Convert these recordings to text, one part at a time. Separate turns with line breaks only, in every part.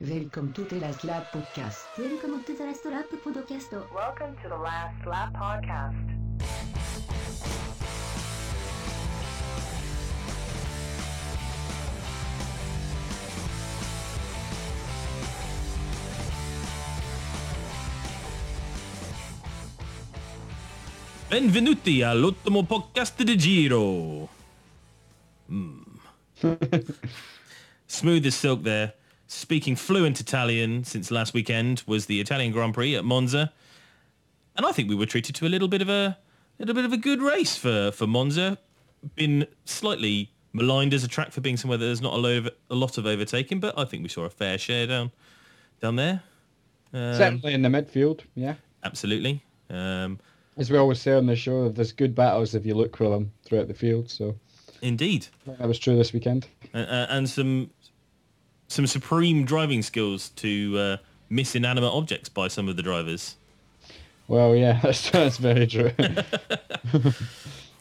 Welcome to the Last Lap Podcast.
Welcome to the Last Lap Podcast.
Welcome to the Last Lap Podcast.
Benvenuti all'ultimo podcast di Giro. Mm. Smooth as silk there. Speaking fluent Italian since last weekend was the Italian Grand Prix at Monza. And I think we were treated to a little bit of a little bit of a good race for, for Monza. Been slightly maligned as a track for being somewhere that there's not a, lot of, a lot of overtaking, but I think we saw a fair share down down there. Um,
Certainly in the midfield, yeah.
absolutely. Um,
As we always say on the show, there's good battles if you look for them throughout the field. So
indeed.
that was true this weekend.
uh, and some some supreme driving skills to uh, miss inanimate objects by some of the drivers.
Well, yeah, that's, that's very true.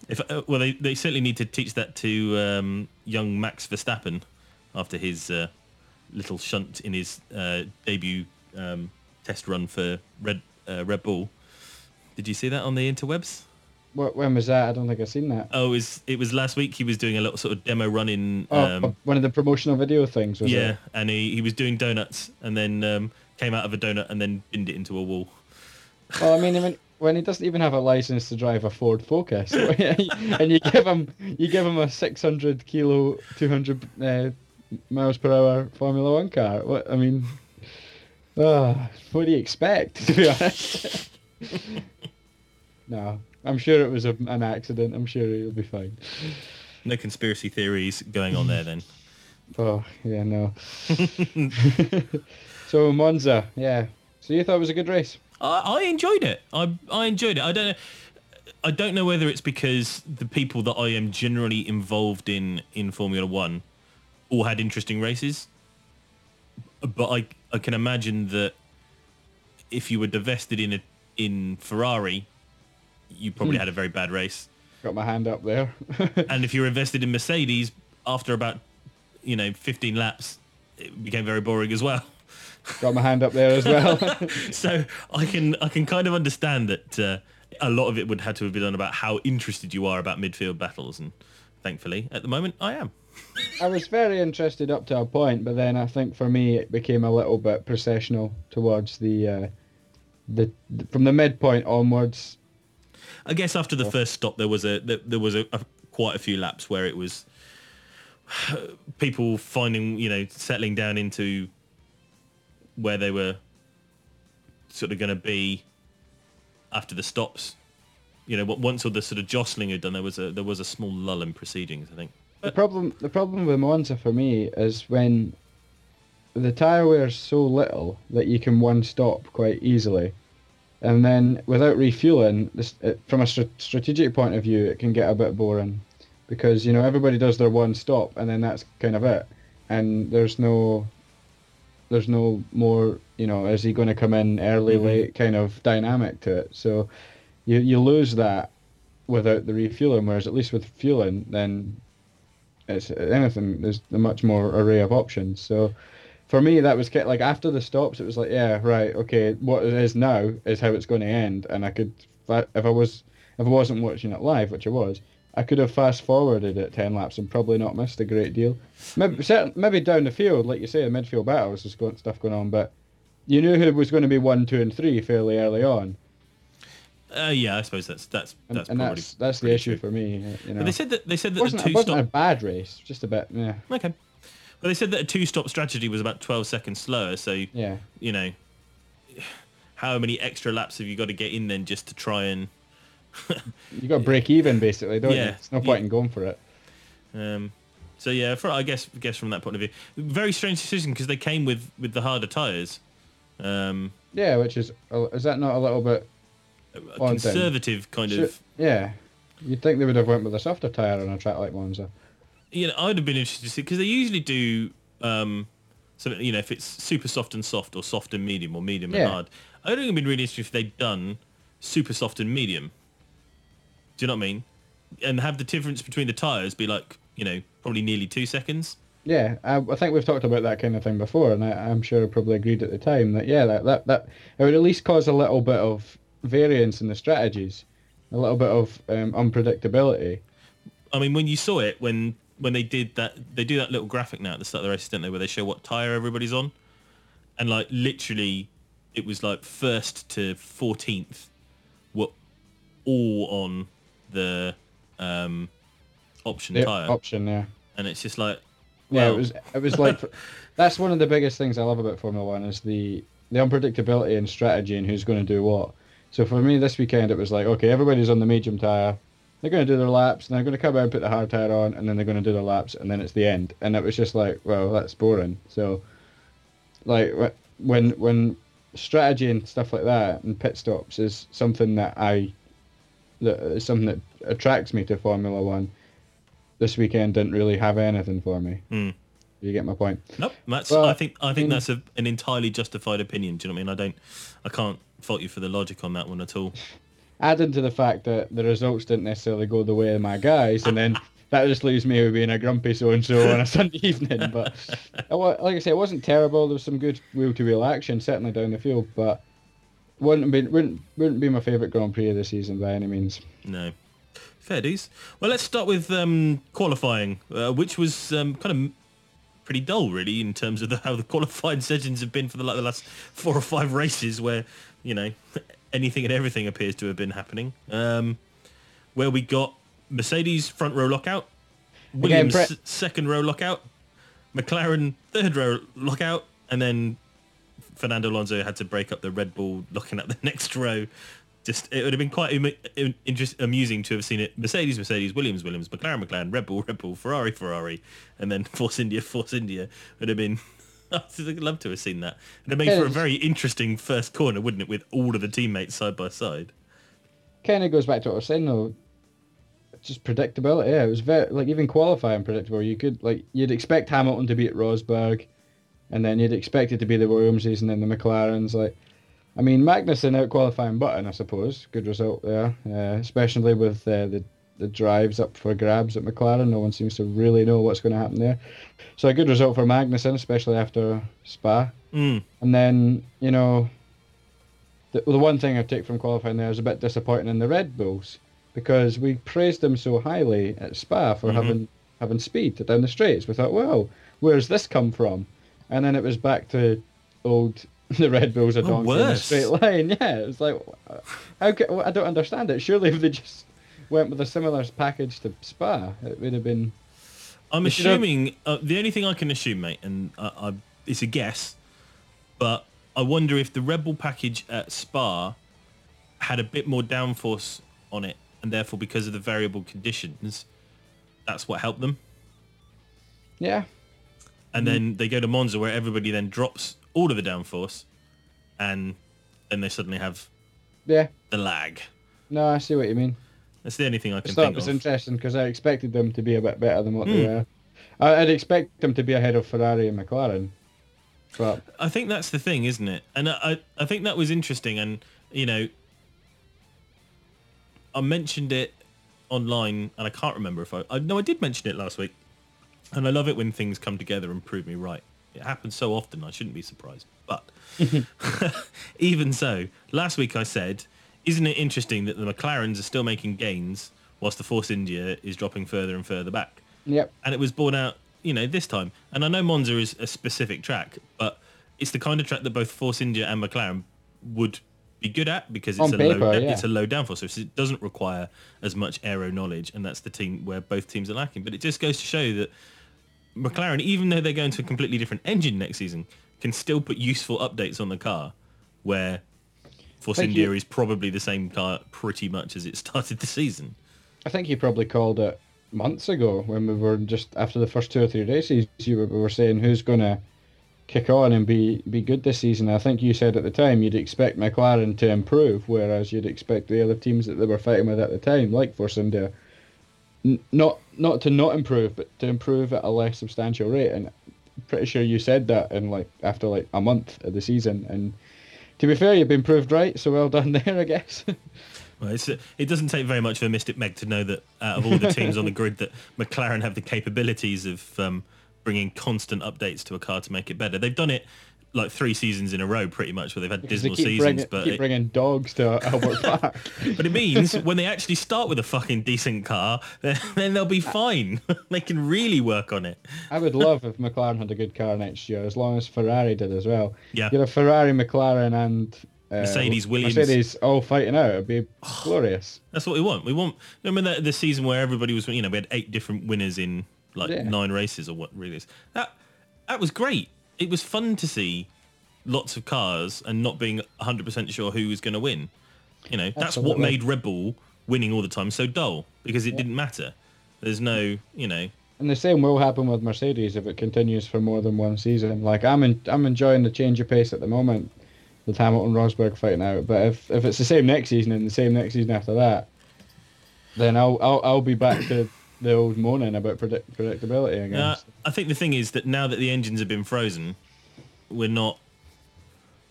If uh, well, they, they certainly need to teach that to um, young Max Verstappen after his uh, little shunt in his uh, debut um, test run for Red uh, Red Bull. Did you see that on the interwebs?
What, when was that? I don't think I've seen that.
Oh, it was it was last week. He was doing a little sort of demo run in.
Oh,
Um,
one of the promotional video things, was
yeah,
it?
and he, he was doing donuts and then um, came out of a donut and then binned it into a wall.
Well, I mean, when, when he doesn't even have a license to drive a Ford Focus, and you give him you give him a 600 kilo, 200 uh, miles per hour Formula One car. What I mean, ah, what do you expect? To be honest, no, I'm sure it was a, an accident. I'm sure he'll be fine.
No conspiracy theories going on there then.
Oh yeah, no. so Monza, yeah. So you thought it was a good race?
I, I enjoyed it. I I enjoyed it. I don't know. I don't know whether it's because the people that I am generally involved in in Formula One all had interesting races, but I I can imagine that if you were divested in a in Ferrari, you probably had a very bad race.
Got my hand up there.
and if you're invested in Mercedes, after about you know 15 laps, it became very boring as well.
Got my hand up there as well.
so I can I can kind of understand that uh, a lot of it would have to have been done about how interested you are about midfield battles, and thankfully at the moment I am.
I was very interested up to a point, but then I think for me it became a little bit processional towards the uh, the, the from the midpoint onwards.
I guess after the first stop there was a there, there was a, a quite a few laps where it was people finding you know settling down into where they were sort of going to be after the stops. You know, once all the sort of jostling had done, there was a there was a small lull in proceedings. I think.
The problem the problem with Monza for me is when the tire wears so little that you can one stop quite easily. And then without refueling, this, it, from a str- strategic point of view, it can get a bit boring because you know everybody does their one stop and then that's kind of it, and there's no there's no more you know is he going to come in early
Mhm.
late kind of dynamic to it. So you you lose that without the refueling, whereas at least with fueling, then it's anything. There's a much more array of options. So for me, that was like after the stops, it was like, yeah, right, okay. What it is now is how it's going to end, and I could, if I, was, if I wasn't watching it live, which I was, I could have fast forwarded it ten laps and probably not missed a great deal. Maybe, maybe down the field, like you say, the midfield battles, there's going, stuff going on, but you knew who was going to be one, two, and three fairly early on,
Uh, yeah, I suppose that's that's that's
and
probably.
that's that's the issue
true.
for me. You know,
But they said that they said that
wasn't,
the
it wasn't a bad race, just a bit, yeah,
Okay. Well, they said that a two-stop strategy was about 12 seconds slower. So
yeah.
you know, how many extra laps have you got to get in then just to try and?
You got to break even basically, don't you? It's no point in going for it.
Um, so yeah, for, I guess guess from that point of view, very strange decision because they came with with the harder tires. Um,
Yeah, which is is that not a little bit?
conservative kind
Should-
of.
Yeah, you'd think they would have went with a softer tire on a track like Monza.
You know, I'd have been interested to see because they usually do. Um, something you know, if it's super soft and soft, or soft and medium, or medium
Yeah.
and hard. I'd have been really interested if they'd done super soft and medium. Do you know what I mean? And have the difference between the tires be like, you know, probably nearly two seconds.
Yeah, I, I think we've talked about that kind of thing before, and I, I'm sure I probably agreed at the time that yeah, that, that that it would at least cause a little bit of variance in the strategies, a little bit of um, unpredictability.
I mean, when you saw it, when when they did that, they do that little graphic now at the start of the race, don't they, where they show what tire everybody's on, and like literally, it was like first to fourteenth were all on the um, option tire,
option there.
and it's just like,
Yeah, it was it was like that's one of the biggest things I love about Formula One is the the unpredictability and strategy and who's going to do what. So for me this weekend it was like okay everybody's on the medium tire, they're going to do their laps and they're going to come out and put the hard tire on and then they're going to do their laps and then it's the end and it was just like well that's boring. So like when when strategy and stuff like that and pit stops is something that I that is something that attracts me to Formula One. This weekend didn't really have anything for me.
Hmm.
You get my point.
Nope, that's.
Well,
I think. I think that's a, an entirely justified opinion. Do you know what I mean? I don't. I can't fault you for the logic on that one at all.
Adding to the fact that the results didn't necessarily go the way of my guys, and then that just leaves me with being a grumpy so and so on a Sunday evening. But like I say, it wasn't terrible. There was some good wheel to wheel action, certainly down the field, but wouldn't be wouldn't wouldn't be my favourite Grand Prix of the season by any means.
No. Fair dues. Well, let's start with um, qualifying, uh, which was um, kind of pretty dull, really, in terms of the, how the qualifying sessions have been for the, like, the last four or five races, where you know anything and everything appears to have been happening. Um, where we got Mercedes front row lockout, Williams
Brett-
second row lockout, McLaren third row lockout, and then Fernando Alonso had to break up the Red Bull looking at the next row. Just it would have been quite interest, amusing to have seen it Mercedes, Mercedes, Williams, Williams, McLaren, McLaren, Red Bull, Red Bull, Ferrari, Ferrari, and then Force India, Force India would have been. I'd love to have seen that. And It'd made for a very interesting first corner, wouldn't it, with all of the teammates side by side?
kind of goes back to what I was saying though. Just predictability. Yeah, it was very like even qualifying predictable. You could like you'd expect Hamilton to be at Rosberg, and then you'd expect it to be the Williamses and then the McLarens. Like, I mean Magnussen out qualifying Button, I suppose. Good result there, uh, especially with uh, the the drives up for grabs at McLaren. No one seems to really know what's going to happen there. So a good result for Magnussen, especially after Spa.
Mm.
And then, you know, the, the one thing I take from qualifying there is a bit disappointing in the Red Bulls because we praised them so highly at Spa for
Mhm.
having having speed down the straights. We thought, well, where's this come from? And then it was back to old the Red Bulls are
Oh,
donkey in a straight line. Yeah, it was like, how ca I don't understand it. Surely if they just went with a similar package to Spa, it would have been.
I'm
You should have-
assuming uh, the only thing I can assume, mate, and I, I, it's a guess, but I wonder if the Red Bull package at Spa had a bit more downforce on it, and therefore because of the variable conditions, that's what helped them.
Yeah,
And then they go to Monza where everybody then drops all of the downforce, and then they suddenly have
yeah.
the lag.
No, I see what you mean.
That's the only thing I
I
can
thought it
think
was
of.
interesting because I expected them to be a bit better than what they
Hmm.
were. I- I'd expect them to be ahead of Ferrari and McLaren, but
I think that's the thing, isn't it? And I, I, I think that was interesting. And you know, I mentioned it online, and I can't remember if I. I no, I did mention it last week. And I love it when things come together and prove me right. It happens so often, I shouldn't be surprised. But even so, last week I said, isn't it interesting that the McLarens are still making gains whilst the Force India is dropping further and further back?
yep,
and it was borne out, you know, this time. And I know Monza is a specific track, but it's the kind of track that both Force India and McLaren would be good at because it's a
paper,
low,
yeah.
it's a low downforce, so it doesn't require as much aero knowledge, and that's the team where both teams are lacking. But it just goes to show that McLaren, even though they're going to a completely different engine next season, can still put useful updates on the car, where Force India
you.
is probably the same car pretty much as it started the season.
I think you probably called it months ago when we were just after the first two or three races. You were, we were saying who's going to kick on and be be good this season. I think you said at the time you'd expect McLaren to improve, whereas you'd expect the other teams that they were fighting with at the time, like Force India, n- not not to not improve, but to improve at a less substantial rate. And I'm pretty sure you said that in like after like a month of the season. And to be fair, you've been proved right, so well done there, I guess.
Well, it's, it doesn't take very much for Mystic Meg to know that out of all the teams on the grid, that McLaren have the capabilities of um, bringing constant updates to a car to make it better. They've done it like three seasons in a row, pretty much, where they've had dismal seasons.
bringing,
but
keep
it,
bringing dogs to Albert Park.
but it means when they actually start with a fucking decent car, then, then they'll be fine. they can really work on it.
I would love if McLaren had a good car next year, as long as Ferrari did as well.
Yeah.
You'd have Ferrari, McLaren, and uh,
Mercedes, Williams.
Mercedes all fighting out. It'd be glorious.
That's what we want. We want. Remember the, the season where everybody was, you know, we had eight different winners in like
Yeah.
nine races or what really is. That that was great. It was fun to see lots of cars and not being 100% sure who was going to win. You know, that's what made Red Bull winning all the time so dull because it didn't matter. There's no, you know,
And the same will happen with Mercedes if it continues for more than one season. Like I'm, in, I'm enjoying the change of pace at the moment with Hamilton, Rosberg fighting out. But if, if it's the same next season and the same next season after that, then I'll I'll, I'll be back to the old moaning about predict, predictability again.
Uh, I think the thing is that now that the engines have been frozen, we're not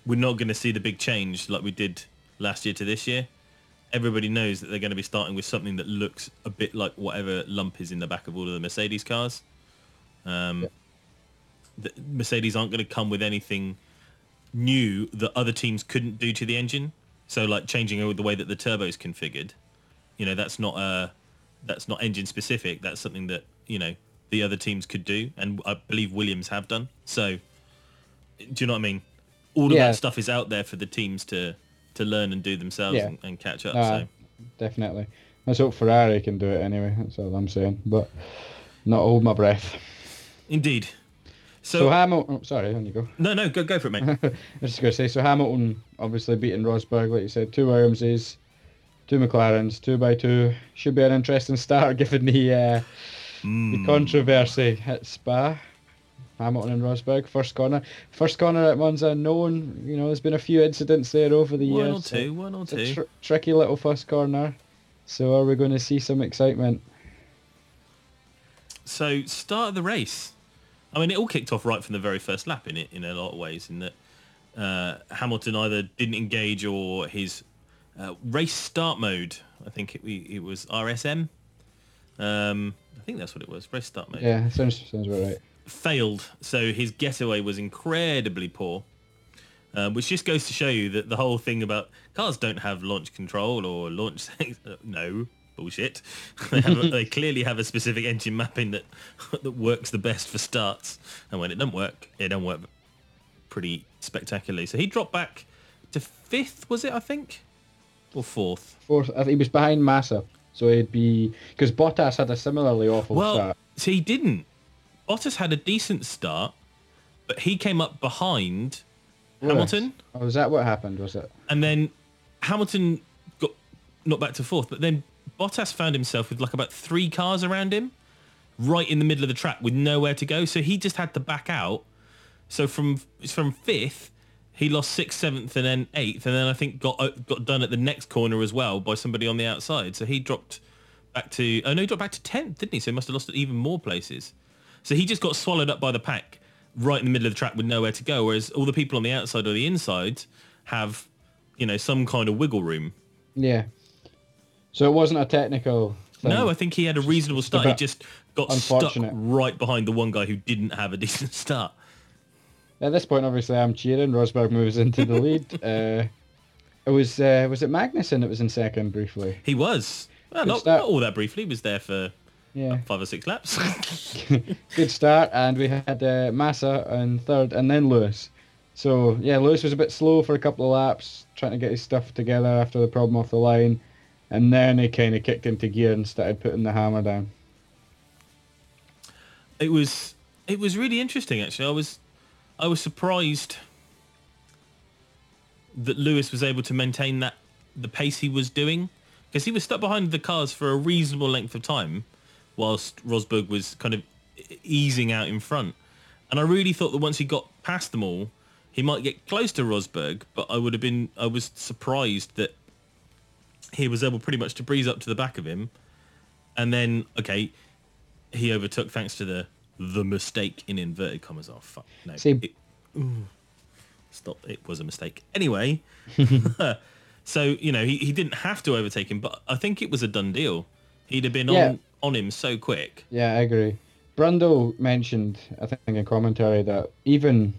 we're not going to see the big change like we did last year to this year. Everybody knows that they're going to be starting with something that looks a bit like whatever lump is in the back of all of the Mercedes cars. Um, the Mercedes aren't going to come with anything new that other teams couldn't do to the engine. So like changing the way that the turbo is configured, you know, that's not a that's not engine specific. That's something that you know the other teams could do, and I believe Williams have done. So, do you know what I mean? All of
Yeah.
that stuff is out there for the teams to to learn and do themselves
Yeah.
and, and catch up.
Uh,
so,
Definitely. Let's hope Ferrari can do it anyway. That's all I'm saying. But not hold my breath.
indeed. So,
So, Hamilton. Oh, sorry, on you go.
no, no, go go for it, mate.
I was just going to say, so Hamilton obviously beating Rosberg, like you said, two Williamses, two McLarens, two by two. Should be an interesting start given the uh,
Hmm.
the controversy at Spa. Hamilton and Rosberg, first corner. First corner at Monza, known, you know, there's been a few incidents there over the
one
years.
One or
so
two, one or two.
tr- tricky little first corner. So are we going to see some excitement?
So start of the race. I mean, it all kicked off right from the very first lap in it in a lot of ways. In that uh, Hamilton either didn't engage or his uh, race start mode. I think it, it was RSM. Um, I think that's what it was. Race start mode
Yeah, sounds sounds about right.
failed. So his getaway was incredibly poor. Uh, which just goes to show you that the whole thing about cars don't have launch control or launch no bullshit. they, a, they clearly have a specific engine mapping that that works the best for starts, and when it doesn't work, it don't work pretty spectacularly. So he dropped back to fifth, was it? I think, or fourth.
Fourth, he was behind Massa, so he'd be because Bottas had a similarly awful
Well,
start.
so he didn't. Bottas had a decent start, but he came up behind Hamilton.
Oh, was that what happened? Was it?
and then Hamilton got not back to fourth, but then Bottas found himself with like about three cars around him, right in the middle of the track with nowhere to go. So he just had to back out. So from it's from fifth, he lost sixth, seventh, and then eighth, and then I think got uh, got done at the next corner as well by somebody on the outside. So he dropped back to oh no, he dropped back to tenth, didn't he? So he must have lost even more places. So he just got swallowed up by the pack right in the middle of the track with nowhere to go, whereas all the people on the outside or the inside have, you know, some kind of wiggle room.
Yeah. So it wasn't a technical. Thing.
No, I think he had a reasonable start. He just got stuck right behind the one guy who didn't have a decent start.
At this point, obviously, I'm cheering. Rosberg moves into the lead. uh, it was uh, was it Magnussen that was in second briefly?
He was. Well, not, not all that briefly. He was there for
Yeah,
five or six laps.
good start, and we had uh, Massa in third, and then Lewis. So yeah, Lewis was a bit slow for a couple of laps, trying to get his stuff together after the problem off the line, and then he kind of kicked into gear and started putting the hammer down.
it was it was really interesting actually. I was I was surprised that Lewis was able to maintain that the pace he was doing because he was stuck behind the cars for a reasonable length of time whilst Rosberg was kind of easing out in front. And I really thought that once he got past them all, he might get close to Rosberg, but I would have been I was surprised that he was able pretty much to breeze up to the back of him. And then okay, he overtook thanks to the the mistake in inverted commas. Oh fuck no!
See-
It- ooh. stop! It was a mistake. Anyway, so you know he, he didn't have to overtake him, but I think it was a done deal. He'd have been
Yeah.
on on him so quick.
Yeah, I agree. Brundle mentioned, I think in commentary, that even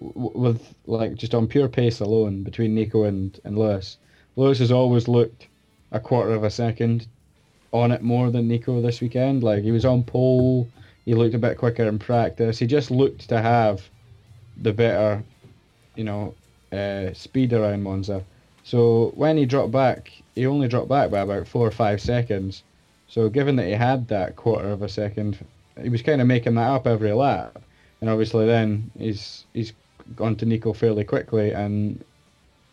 w- with like just on pure pace alone between Nico and, and Lewis, Lewis has always looked a quarter of a second on it more than Nico this weekend. Like he was on pole, he looked a bit quicker in practice. He just looked to have the better, you know, uh, speed around Monza. So when he dropped back, he only dropped back by about four or five seconds. So given that he had that quarter of a second, he was kind of making that up every lap. And obviously then he's he's gone to Nico fairly quickly, and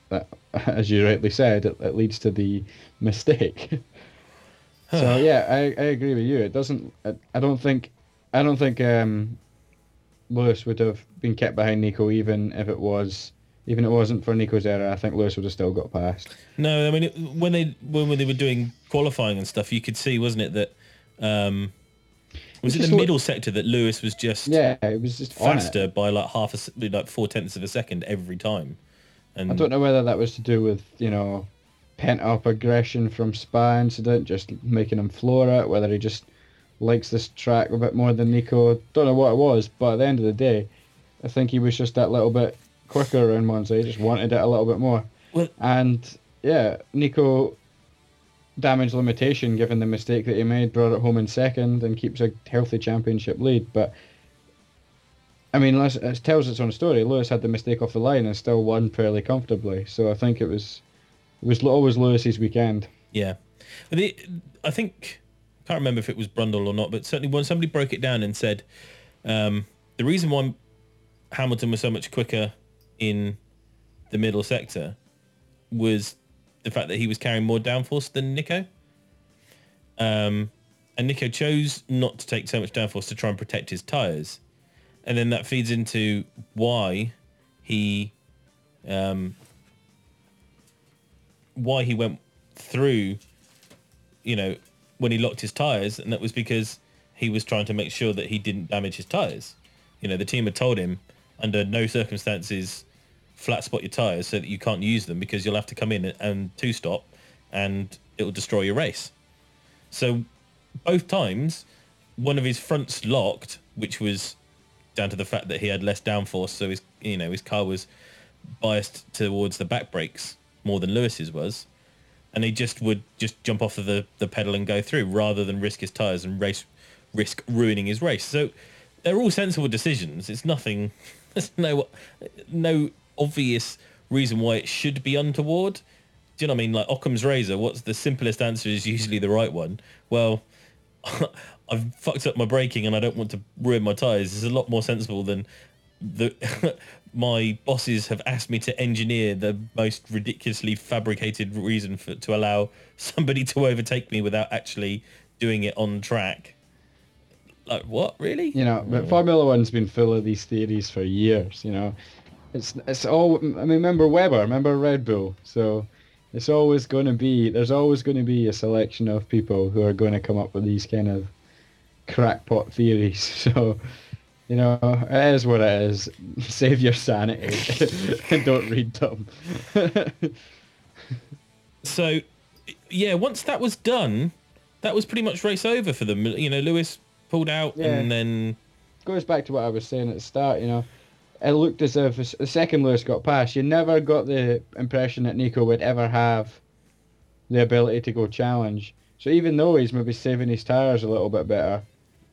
that, as you rightly said, it, it leads to the mistake. so yeah, I, I agree with you. It doesn't. I, I don't think. I don't think um, Lewis would have been kept behind Nico even if it was even if it wasn't for Nico's error. I think Lewis would have still got past.
No, I mean it, when they when they were doing qualifying and stuff, you could see, wasn't it, that um, was it the middle sector that Lewis was just
Yeah, it was just
faster by like half a like four tenths of a second every time. And
I don't know whether that was to do with you know pent up aggression from Spa incident, just making him floor it. Whether he just likes this track a bit more than Nico. Don't know what it was, but at the end of the day, I think he was just that little bit quicker around Monza. He just wanted it a little bit more.
Well-
and yeah, Nico damage limitation, given the mistake that he made, brought it home in second and keeps a healthy championship lead. But I mean, it tells its own story. Lewis had the mistake off the line and still won fairly comfortably. So I think it was it was always Lewis's weekend.
Yeah, the, I think can't remember if it was Brundle or not, but certainly when somebody broke it down and said um, the reason why Hamilton was so much quicker in the middle sector was the fact that he was carrying more downforce than Nico. Um, and Nico chose not to take so much downforce to try and protect his tyres. And then that feeds into why he um, why he went through, you know, when he locked his tyres, and that was because he was trying to make sure that he didn't damage his tyres. You know, the team had told him under no circumstances flat spot your tyres so that you can't use them because you'll have to come in and two stop and it will destroy your race. So both times, one of his fronts locked, which was down to the fact that he had less downforce, so his you know his car was biased towards the back brakes more than Lewis's was, and he just would just jump off of the, the pedal and go through rather than risk his tyres and race risk ruining his race. So they're all sensible decisions. It's nothing. There's no no obvious reason why it should be untoward. Do you know what I mean? Like Occam's razor. What's the simplest answer is usually the right one. Well, I've fucked up my braking and I don't want to ruin my tyres. It's a lot more sensible than the my bosses have asked me to engineer the most ridiculously fabricated reason for to allow somebody to overtake me without actually doing it on track. Like what, really?
You know, but mm. Formula One's been full of these theories for years. You know, it's it's all. I mean, remember Webber, remember Red Bull. So it's always going to be. There's always going to be a selection of people who are going to come up with these kind of crackpot theories. So. You know, it is what it is. Save your sanity and don't read them.
So, yeah, once that was done, that was pretty much race over for them. You know, Lewis pulled out
Yeah.
and then
goes back to what I was saying at the start, you know. It looked as if the second Lewis got past, you never got the impression that Nico would ever have the ability to go challenge. So even though he's maybe saving his tyres a little bit better,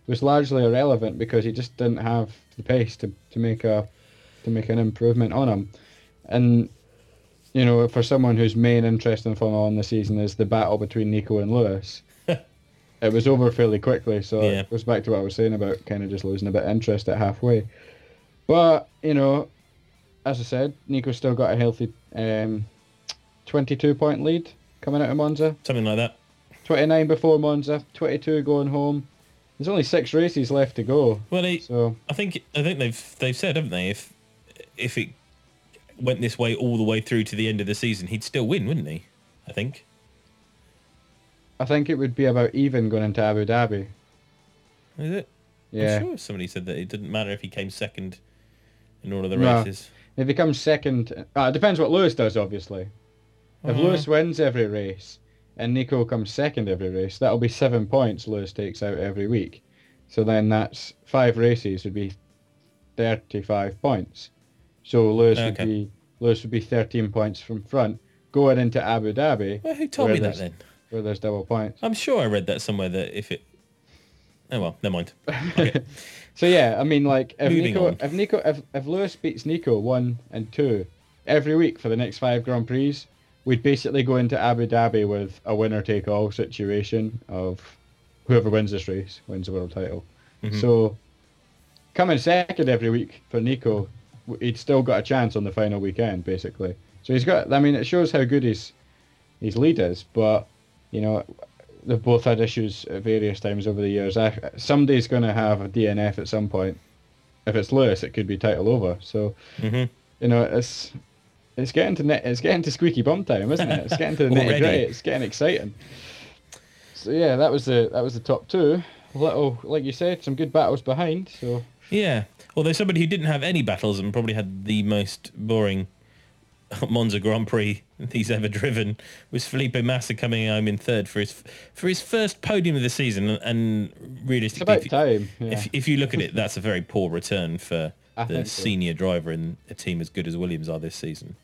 was largely irrelevant because he just didn't have the pace to, to make a to make an improvement on him. And you know, for someone whose main interest in Formula One this season is the battle between Nico and Lewis, it was over fairly quickly. So
Yeah.
it goes back to what I was saying about kind of just losing a bit of interest at halfway. But you know, as I said, Nico's still got a healthy um, 22 point lead coming out of Monza.
something like that.
29 before Monza, 22 going home. There's only six races left to go.
Well, they,
So
I think I think they've they've said, haven't they? If if it went this way all the way through to the end of the season, he'd still win, wouldn't he? I think.
I think it would be about even going into Abu Dhabi.
Is it?
Yeah.
I'm sure somebody said that it didn't matter if he came second in all of the
No.
races.
If he comes second, uh, it depends what Lewis does, obviously. If
Mhm.
Lewis wins every race and Nico comes second every race, that'll be seven points Lewis takes out every week. So then that's five races would be 35 points. So Lewis
Okay.
would be Lewis would be 13 points from front going into Abu Dhabi
Well, who told me that then?
where there's double points.
I'm sure I read that somewhere that if it. Oh well, never mind. Okay.
So yeah, I mean like if
Moving
Nico
on.
if Nico if, if Lewis beats Nico one and two every week for the next five Grand Prix, we'd basically go into Abu Dhabi with a winner take all situation of whoever wins this race wins the world title.
Mhm.
So coming second every week for Nico, he'd still got a chance on the final weekend basically. So he's got. I mean, it shows how good his his lead is, but you know. They've both had issues at various times over the years. I, somebody's going to have a DNF at some point. If it's Lewis, it could be title over. So
Mhm.
you know, it's it's getting to net, it's getting to squeaky bum time, isn't it? It's getting to the nitty gritty. It's getting exciting. So yeah, that was the that was the top two. Little, like you said, some good battles behind. So
Yeah. Although somebody who didn't have any battles and probably had the most boring Monza Grand Prix he's ever driven was Felipe Massa coming home in third for his for his first podium of the season. And
it's
realistically,
about
if, you-
time. Yeah.
if, if you look at it, that's a very poor return for
I
the
think so.
senior driver in a team as good as Williams are this season.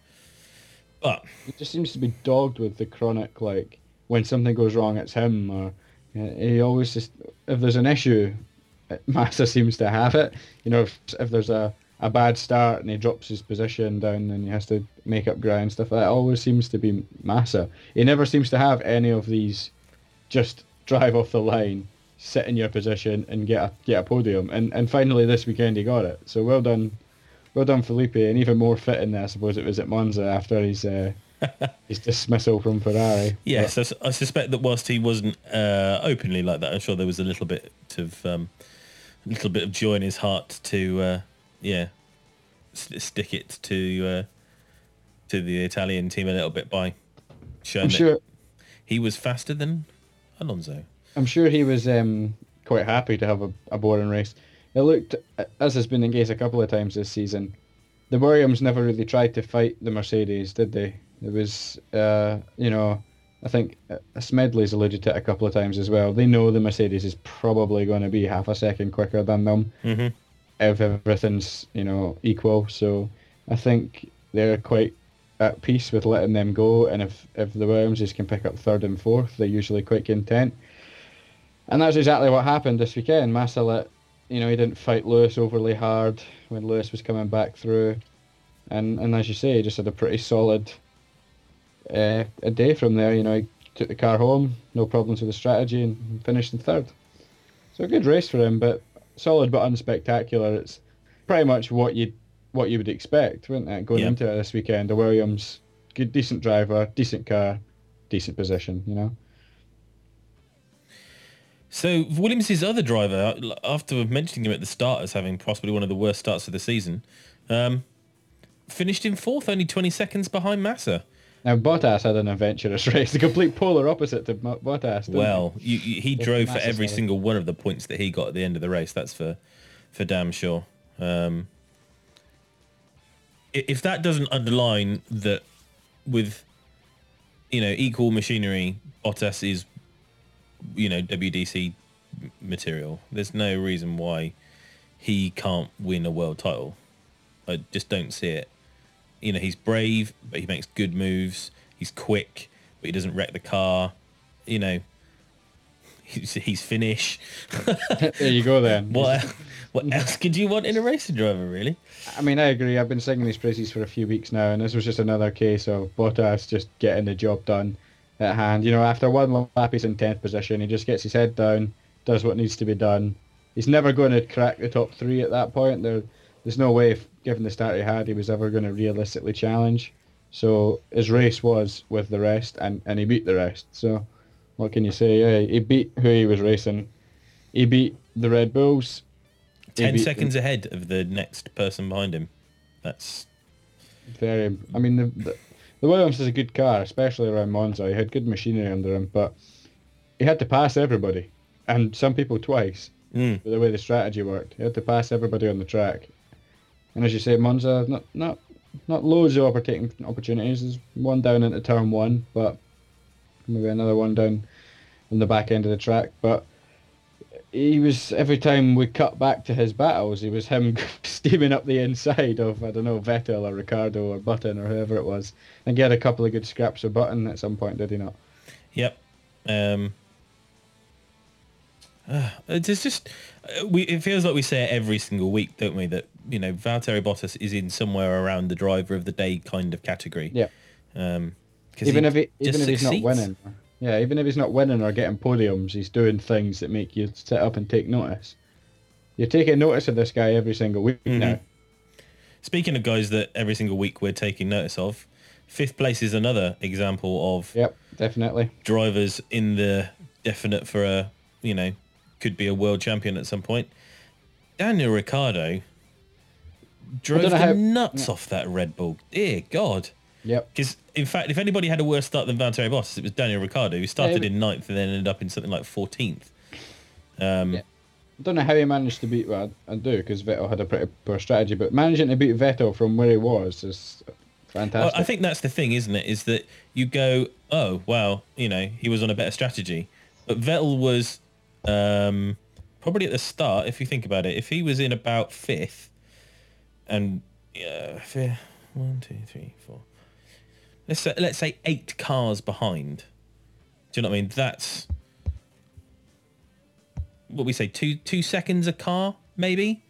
But
He just seems to be dogged with the chronic like when something goes wrong, it's him, or he always just if there's an issue, Massa seems to have it. You know, if, if there's a, a bad start and he drops his position down and he has to make up ground stuff, that always seems to be Massa. He never seems to have any of these. Just drive off the line, sit in your position, and get a get a podium. And and finally this weekend he got it. So well done. Well done, Felipe, and even more fitting, I suppose it was at Monza after his uh, his dismissal from Ferrari.
yes, I suspect that whilst he wasn't uh, openly like that, I'm sure there was a little bit of um, a little bit of joy in his heart to uh, yeah s- stick it to uh, to the Italian team a little bit by showing
I'm
that
sure.
he was faster than Alonso.
I'm sure he was um, quite happy to have a, a boring race. It looked, as has been the case a couple of times this season, the Williams never really tried to fight the Mercedes, did they? It was, uh, you know, I think uh, Smedley's alluded to it a couple of times as well. They know the Mercedes is probably going to be half a second quicker than them
hmm
if everything's, you know, equal. So I think they're quite at peace with letting them go. And if, if the Williamses can pick up third and fourth, they're usually quite content. And that's exactly what happened this weekend. Massa let, you know, he didn't fight Lewis overly hard when Lewis was coming back through. And, and as you say, he just had a pretty solid uh, a day from there. You know, he took the car home, no problems with the strategy, and finished in third. So a good race for him, but solid but unspectacular. It's pretty much what you what you would expect, wouldn't it? Going
Yeah.
into it this weekend, a Williams, good, decent driver, decent car, decent position. You know.
So Williams' other driver, after mentioning him at the start as having possibly one of the worst starts of the season, um, finished in fourth, only 20 seconds behind Massa.
Now Bottas had an adventurous race, the complete polar opposite to Bottas.
Well, you, you, he drove for every single one of the points that he got at the end of the race. That's for, for damn sure. Um, if that doesn't underline that with, you know, equal machinery, Bottas is, you know, WDC material. There's no reason why he can't win a world title. I just don't see it. You know, he's brave, but he makes good moves. He's quick, but he doesn't wreck the car. You know, he's, he's Finnish.
there you go then.
what what else could you want in a racing driver, really?
I mean, I agree. I've been singing these praises for a few weeks now, and this was just another case of Bottas just getting the job done at hand. You know, after one lap, he's in 10th position. He just gets his head down, does what needs to be done. He's never going to crack the top three at that point. There, there's no way, if, given the start he had, he was ever going to realistically challenge. So his race was with the rest, and, and he beat the rest. So what can you say? Yeah, he beat who he was racing. He beat the Red Bulls.
Ten seconds ahead of the next person behind him. That's
Very. I mean, the, the the Williams is a good car, especially around Monza. He had good machinery under him, but he had to pass everybody, and some people twice.
mm,
the way the strategy worked, he had to pass everybody on the track. And as you say, Monza not not not loads of opportun- opportunities. There's one down into turn one, but maybe another one down on the back end of the track. But he was every time we cut back to his battles, he was him steaming up the inside of I don't know Vettel or Ricciardo or Button or whoever it was. And get a couple of good scraps of Button at some point, did he not?
Yep. Um, uh, it's just uh, we. It feels like we say it every single week, don't we? That you know, Valtteri Bottas is in somewhere around the driver of the day kind of category.
Yeah.
Um,
Even
he
if he, even if he's not winning, yeah, even if he's not winning or getting podiums, he's doing things that make you sit up and take notice. You're taking notice of this guy every single week
Mhm.
now.
Speaking of guys that every single week we're taking notice of, fifth place is another example of
Yep, definitely.
drivers in the definite for a you know could be a world champion at some point. Daniel Ricciardo drove the
how-
nuts off that Red Bull. Dear God.
Yep.
Because in fact, if anybody had a worse start than Valtteri Bottas, it was Daniel Ricciardo, who started in ninth and then ended up in something like 14th. Um,
Yeah. I don't know how he managed to beat. Well, I do because Vettel had a pretty poor strategy, but managing to beat Vettel from where he was is fantastic.
Well, I think that's the thing, isn't it? Is that you go, oh, well, you know, he was on a better strategy. But Vettel was um, probably at the start, if you think about it, if he was in about fifth and uh, one, two, three, four. Let's say, let's say eight cars behind. Do you know what I mean? That's what we say, two two seconds a car, maybe?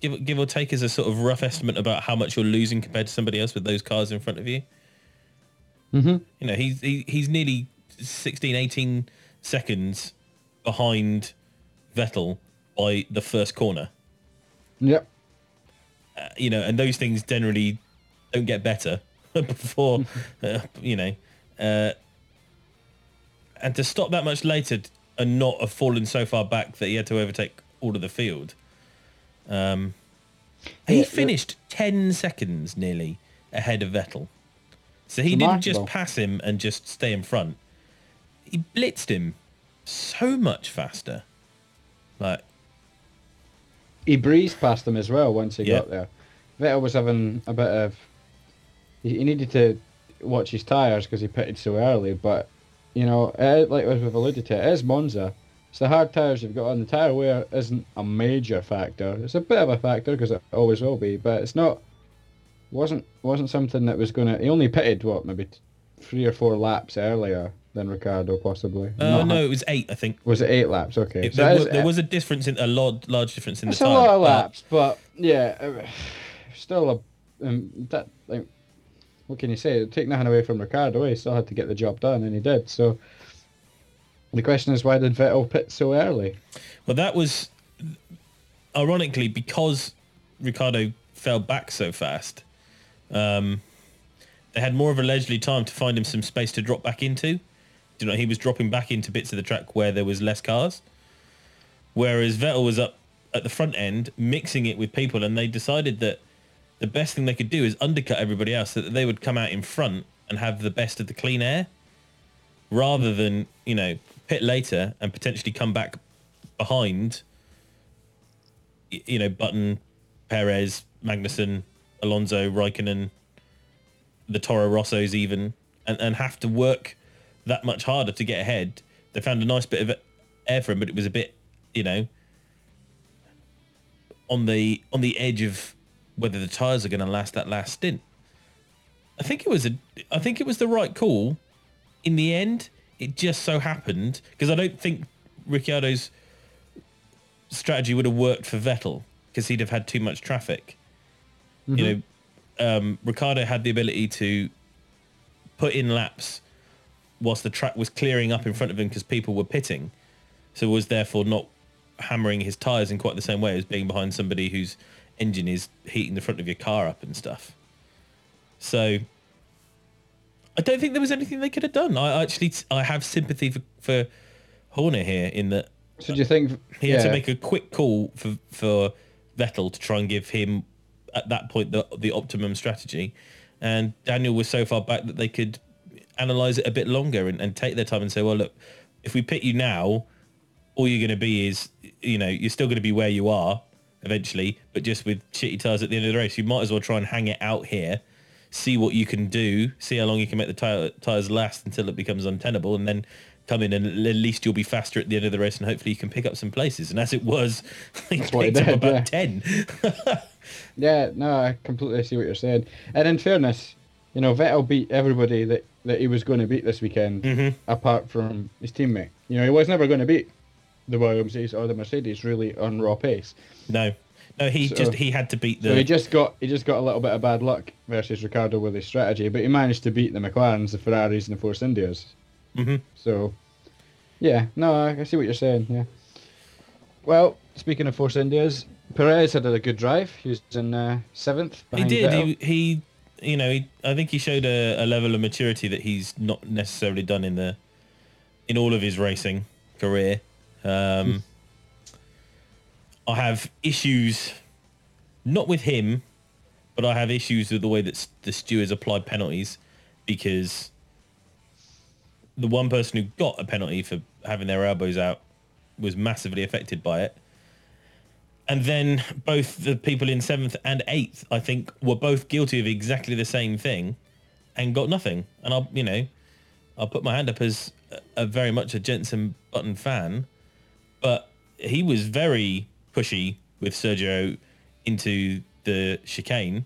Give give or take as a sort of rough estimate about how much you're losing compared to somebody else with those cars in front of you.
Mhm.
You know, he's he, he's nearly 16, 18 seconds behind Vettel by the first corner.
Yep.
Uh, you know, and those things generally don't get better before, uh, you know, uh, and to stop that much later and not have fallen so far back that he had to overtake all of the field. Um, he
Yeah,
finished 10 seconds nearly ahead of Vettel. So he didn't just pass him and just stay in front. He blitzed him so much faster. Like,
He breezed past him as well once he
Yeah.
got there. Vettel was having a bit of. He, he needed to watch his tyres because he pitted so early, but you know, it, like we've alluded to, it is Monza. It's the hard tyres you've got on. The tyre wear isn't a major factor. It's a bit of a factor because it always will be, but it's not. wasn't wasn't something that was gonna. He only pitted what maybe three or four laps earlier than Ricciardo possibly.
uh, no, it was eight, I think.
Was it eight laps? Okay,
It-
so
there, was, there was a difference in a large, large difference in
It's
the
a
time.
lot of
but-
laps, but yeah, still a um, that like what can you say? Take nothing away from Ricciardo, he still had to get the job done, and he did. So the question is, why did Vettel pit so early?
Well, that was ironically because Ricciardo fell back so fast. Um, they had more of a leisurely time to find him some space to drop back into. You know, he was dropping back into bits of the track where there was less cars, whereas Vettel was up at the front end mixing it with people, and they decided that the best thing they could do is undercut everybody else, so that they would come out in front and have the best of the clean air, rather than you know pit later and potentially come back behind, you know, Button, Perez, Magnussen, Alonso, Raikkonen, the Toro Rossos even, and, and have to work that much harder to get ahead. They found a nice bit of air for him, but it was a bit, you know, on the on the edge of whether the tires are going to last that last stint. I think it was a, I think it was the right call. In the end, it just so happened because I don't think Ricciardo's strategy would have worked for Vettel because he'd have had too much traffic. You know, um, Ricciardo had the ability to put in laps whilst the track was clearing up in front of him because people were pitting, so was therefore not hammering his tires in quite the same way as being behind somebody whose engine is heating the front of your car up and stuff. So I don't think there was anything they could have done. I actually I have sympathy for, for Horner here in that
So do you think
he had to make a quick call for for Vettel to try and give him at that point the the optimum strategy, and Daniel was so far back that they could analyze it a bit longer and, and take their time and say, well, look, if we pit you now, all you're going to be is you know you're still going to be where you are eventually, but just with shitty tires at the end of the race. You might as well try and hang it out here. See what you can do. See how long you can make the tire, tires last until it becomes untenable, and then come in and at least you'll be faster at the end of the race and hopefully you can pick up some places. And as it was, he
That's what he
picked up about
yeah.
10.
Yeah, no, I completely see what you're saying. And in fairness, you know, Vettel beat everybody that, that he was going to beat this weekend,
Mhm.
apart from his teammate. You know, he was never going to beat the Williamses or the Mercedes really on raw pace.
No, no, he
So-
just, he had to beat the,
So he just got he just got a little bit of bad luck versus Ricciardo with his strategy, but he managed to beat the McLarens, the Ferraris, and the Force Indias.
Mhm.
So, yeah, no, I, I see what you're saying. Yeah. Well, speaking of Force Indias, Perez had a good drive. He was in uh, seventh.
He did.
Vettel.
He, he, you know, he, I think he showed a, a level of maturity that he's not necessarily done in the, in all of his racing career. Um, I have issues, not with him, but I have issues with the way that the stewards applied penalties, because the one person who got a penalty for having their elbows out was massively affected by it and then both the people in seventh and eighth, I think, were both guilty of exactly the same thing, and got nothing. And I'll, you know, I'll put my hand up as a, a very much a Jensen Button fan, but he was very pushy with Sergio into the chicane,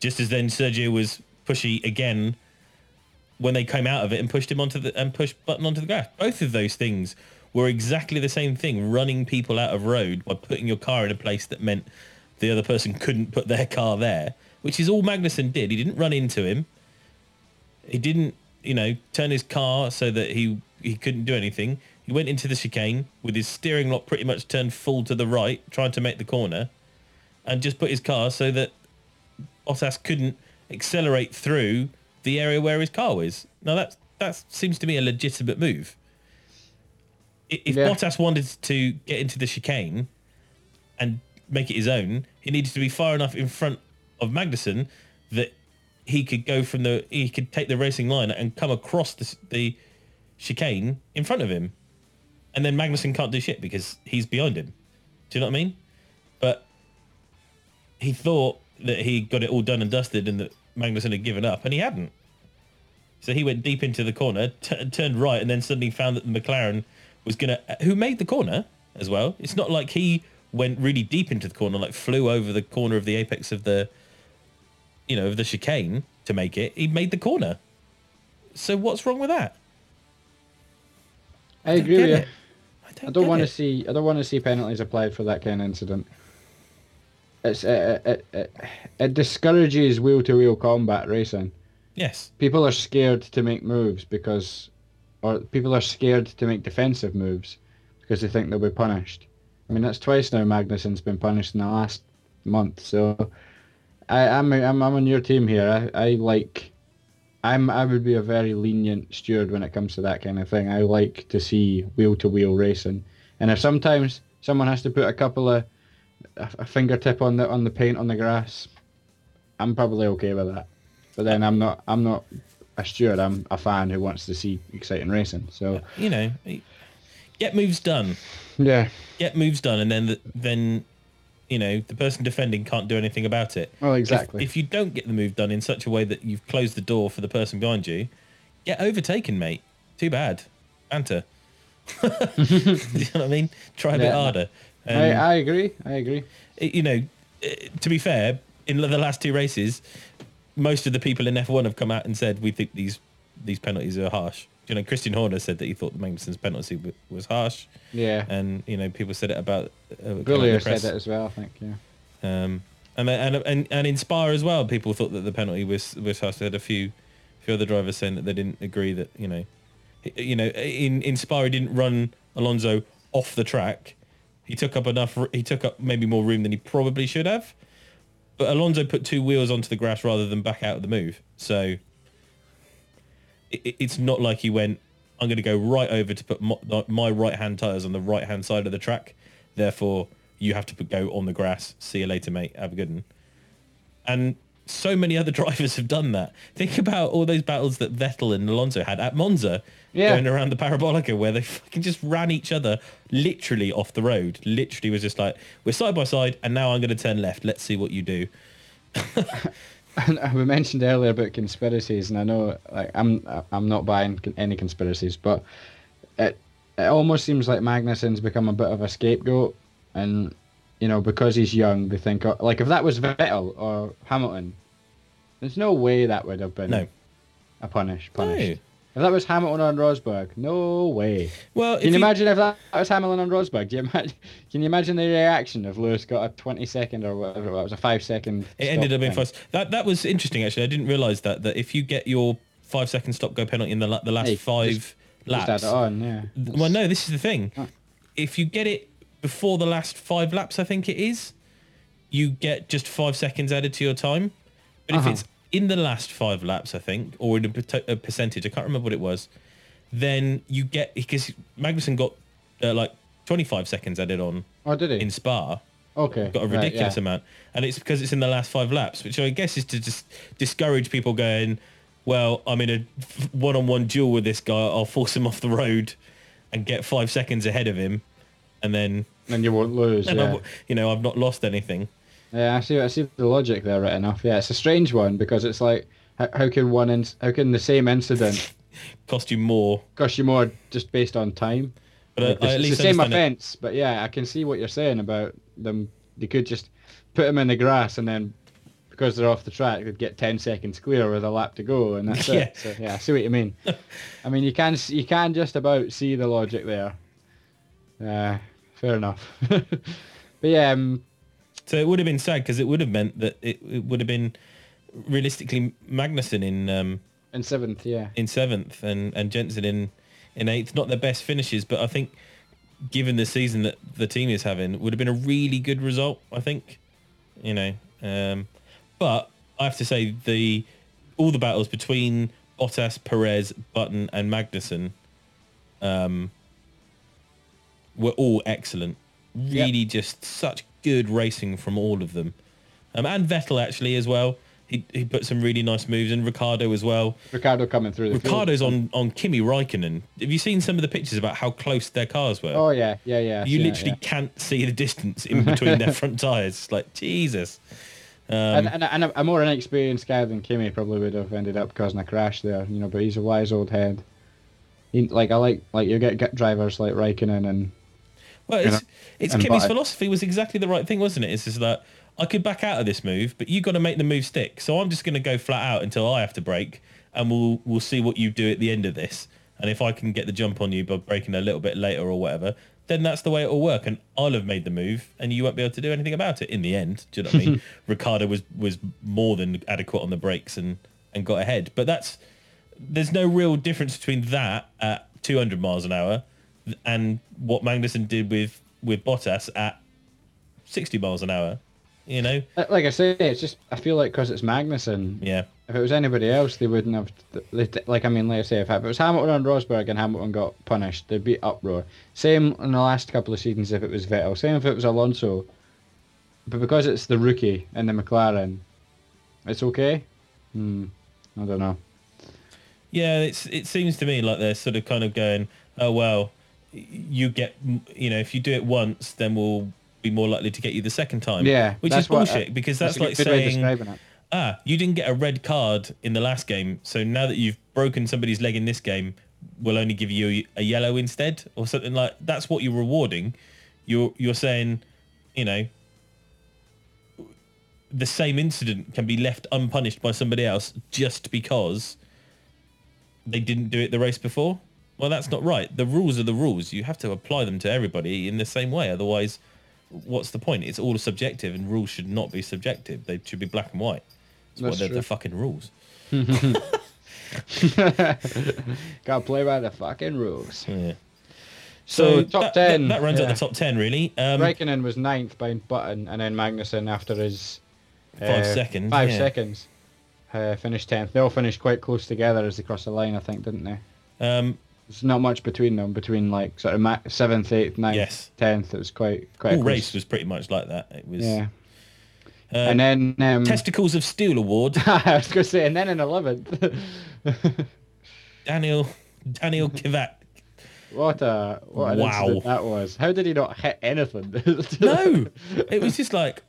just as then Sergio was pushy again when they came out of it and pushed him onto the and pushed Button onto the grass. Both of those things were exactly the same thing, running people out of road by putting your car in a place that meant the other person couldn't put their car there, which is all Magnussen did. He didn't run into him. He didn't, you know, turn his car so that he he couldn't do anything. He went into the chicane with his steering lock pretty much turned full to the right, trying to make the corner, and just put his car so that Bottas couldn't accelerate through the area where his car was. Now that that seems to me a legitimate move. If
Yeah.
Bottas wanted to get into the chicane and make it his own, he needed to be far enough in front of Magnussen that he could go from the he could take the racing line and come across the, the chicane in front of him, and then Magnussen can't do shit because he's behind him. Do you know what I mean? But he thought that he got it all done and dusted and that Magnussen had given up, and he hadn't. So he went deep into the corner, t- turned right, and then suddenly found that the McLaren was gonna, who made the corner as well. It's not like he went really deep into the corner, like flew over the corner of the apex of the, you know, of the chicane to make it. He made the corner. So what's wrong with that?
I agree with you.
it. I don't,
I don't
get
want to see. I don't want to see penalties applied for that kind of incident. It's it, it, it, it discourages wheel to wheel combat racing.
Yes.
People are scared to make moves because, or people are scared to make defensive moves because they think they'll be punished. I mean, that's twice now Magnussen's been punished in the last month. So, I, I'm I'm I'm on your team here. I, I like. I'm I would be a very lenient steward when it comes to that kind of thing. I like to see wheel to wheel racing, and if sometimes someone has to put a couple of a, fingertip on the on the paint on the grass, I'm probably okay with that. But then I'm not I'm not a steward. I'm a fan who wants to see exciting racing. So
You know, get moves done.
yeah,
Get moves done, and then the, then, you know, the person defending can't do anything about it. If-
exactly.
If, you don't get the move done in such a way that you've closed the door for the person behind you, get overtaken, mate. Too bad. Banter. you know what I mean? Try a bit harder. Um,
I, I agree. I agree.
you know, eh, to be fair, in the last two races, most of the people in F1 have come out and said we think these these penalties are harsh. You know, Christian Horner said that he thought the Magnussen's penalty w- was harsh,
Yeah.
and you know, people said it about uh, press.
said it as well. I think. Yeah.
Um, and, and and and in Spa as well, people thought that the penalty was was harsh. They had a few few other drivers saying that they didn't agree that you know, you know, in in Spa he didn't run Alonso off the track. He took up enough. He took up maybe more room than he probably should have. But Alonso put two wheels onto the grass rather than back out of the move. So it, it- it's not like he went. I'm going to go right over to put my, my right hand tires on the right hand side of the track. Therefore, you have to put, go on the grass. See you later, mate. Have a good one. And so many other drivers have done that. Think about all those battles that Vettel and Alonso had at Monza,
Yeah.
going around the Parabolica, where they fucking just ran each other literally off the road. Literally was just like, we're side by side, and now I'm going to turn left. Let's see what you do.
We mentioned earlier about conspiracies, and I know like I'm I'm not buying any conspiracies, but it it almost seems like Magnussen's become a bit of a scapegoat, and you know because he's young, they think oh, like if that was Vettel or Hamilton, there's no way that would have been
No.
a punish
No.
If that was Hamilton on Rosberg, no way.
Well,
Can you
you-
imagine if that was Hamilton on Rosberg? Do you imagine? Can you imagine the reaction if Lewis got a twenty second or whatever it was, a five second?
It ended up being first. That that was interesting actually. I didn't realise that that if you get your five second stop go penalty in the the last
Hey,
five
Just
laps.
add it on, yeah.
Well, no, this is the thing. If you get it before the last five laps, I think it is, you get just five seconds added to your time. But
Uh-huh.
if it's in the last five laps, I think, or in a, a percentage, I can't remember what it was, then you get because Magnussen got uh, like 25 seconds added on
Oh, did he?
in Spa
okay.
got a
right,
ridiculous
yeah.
amount, and it's because it's in the last five laps, which I guess is to just discourage people going, well, I'm in a one-on-one duel with this guy. I'll force him off the road and get five seconds ahead of him, and then
And you won't lose.
I
Yeah.
w- you know I've not lost anything.
Yeah, I see. I see the logic there right enough. Yeah, it's a strange one because it's like, how, how can one, in, how can the same incident
Cost you more,
cost you more just based on time?
but I,
Like,
I
it's
at
the same offence, but yeah, I can see what you're saying about them. They could just put them in the grass and then, because they're off the track, they'd get ten seconds clear with a lap to go, and that's
Yeah.
it. So yeah, I see what you mean. I mean, you can you can just about see the logic there. Uh, fair enough. but yeah, um,
So it would have been sad because it would have meant that it, it would have been realistically Magnussen in um,
in seventh, yeah.
in seventh and and Jensen in in eighth. Not the best finishes, but I think given the season that the team is having, would have been a really good result. I think, you know. Um, but I have to say the all the battles between Bottas, Perez, Button, and Magnussen um, were all excellent. Really, just such good racing from all of them, um, and Vettel actually as well. He he put some really nice moves, and Ricciardo as well.
Ricciardo coming through the field.
Ricciardo's on on Kimi Raikkonen. Have you seen some of the pictures about how close their cars were?
Oh yeah, yeah, yeah.
You literally
yeah.
can't see the distance in between their front tires. It's like Jesus. Um,
and, and, and a, a more inexperienced guy than Kimi probably would have ended up causing a crash there, you know. But he's a wise old head. He, like I like like you get, get drivers like Raikkonen and
well, it's,
know,
it's
and Button.
philosophy was exactly the right thing, wasn't it? It's just that I could back out of this move, but you got to make the move stick. So I'm just going to go flat out until I have to brake, and we'll we'll see what you do at the end of this. And if I can get the jump on you by braking a little bit later or whatever, then that's the way it will work. And I'll have made the move, and you won't be able to do anything about it in the end. Do you know what I mean? Ricciardo was was more than adequate on the brakes and and got ahead. But that's there's no real difference between that at 200 miles an hour and what Magnussen did with with Bottas at 60 miles an hour. You know,
Uh, like I say, it's just I feel like because it's Magnussen.
yeah,
If it was anybody else, they wouldn't have. they- Like I mean, like I say, if it was Hamilton and Rosberg and Hamilton got punished, there'd be uproar. Same in the last couple of seasons if it was Vettel. Same if it was Alonso. But because it's the rookie in the McLaren, it's okay. Hmm. I don't know.
yeah. It's it seems to me like they're sort of kind of going, oh well, you get, you know, if you do it once, then we'll be more likely to get you the second time.
Yeah,
which
that's
is
what-
bullshit because that's,
a
like
good way of
saying. ah, you didn't get a red card in the last game, so now that you've broken somebody's leg in this game, we'll only give you a yellow instead, or something like. That's what you're rewarding. You're you're saying, you know, the same incident can be left unpunished by somebody else just because they didn't do it the race before. Well, that's not right. The rules are the rules. You have to apply them to everybody in the same way. Otherwise, what's the point? It's all subjective, and rules should not be subjective. They should be black and white. That's
That's
they're the fucking rules.
Gotta play by the fucking rules.
Yeah.
So, top
that,
10,
That, that runs
yeah.
out the top ten, really. Um,
Raikkonen was ninth by Button, and then Magnussen after his
Five
uh,
seconds,
Five
yeah.
seconds. Uh, finished tenth. They all finished quite close together as they crossed the line, I think, didn't they?
um,
There's not much between them. Between like sort of ma- seventh, eighth, ninth,
Yes.
tenth. It was quite quite.
all race was pretty much like that. It was.
Yeah.
Um,
and then um,
Testicles of Steel Award.
I was gonna say, and then in eleventh.
Daniel Daniel Kvyat.
what a what an
Wow.
that was. How did he not hit anything?
No, it was just like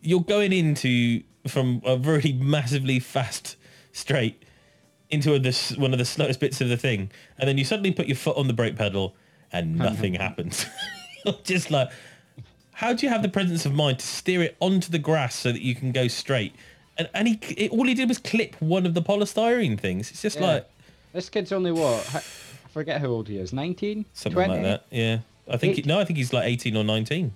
you're going into from a very massively fast straight, into the, s- one of the slowest bits of the thing, and then you suddenly put your foot on the brake pedal, and nothing happens. Just like, how do you have the presence of mind to steer it onto the grass so that you can go straight? And and he it, all he did was clip one of the polystyrene things. It's just
Yeah.
like
This kid's only what? I forget how old he is. 19?
something
20?
like that. Yeah, I think he, no, I think he's like eighteen or nineteen.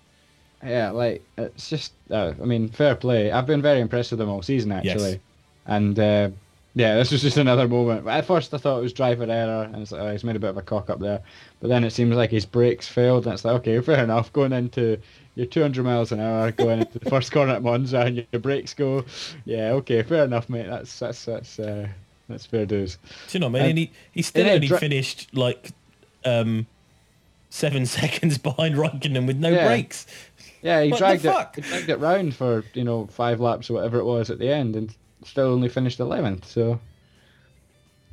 Yeah, like it's just. Uh, I mean, fair play. I've been very impressed with him all season actually,
Yes.
and uh, yeah, this was just another moment. At first, I thought it was driver error, and it's like, oh, he's made a bit of a cock up there. But then it seems like his brakes failed, and it's like, okay, fair enough. Going into your 200 miles an hour, going into the first corner at Monza, and your brakes go. Yeah, okay, fair enough, mate. That's that's that's uh, that's fair dues.
Do you know, man?
And-
And he, he still only
dri-
finished like um, seven seconds behind Raikkonen with no
Yeah.
brakes.
Yeah, he
What
dragged it. He dragged it round for you know five laps or whatever it was at the end, and still only finished eleventh. So,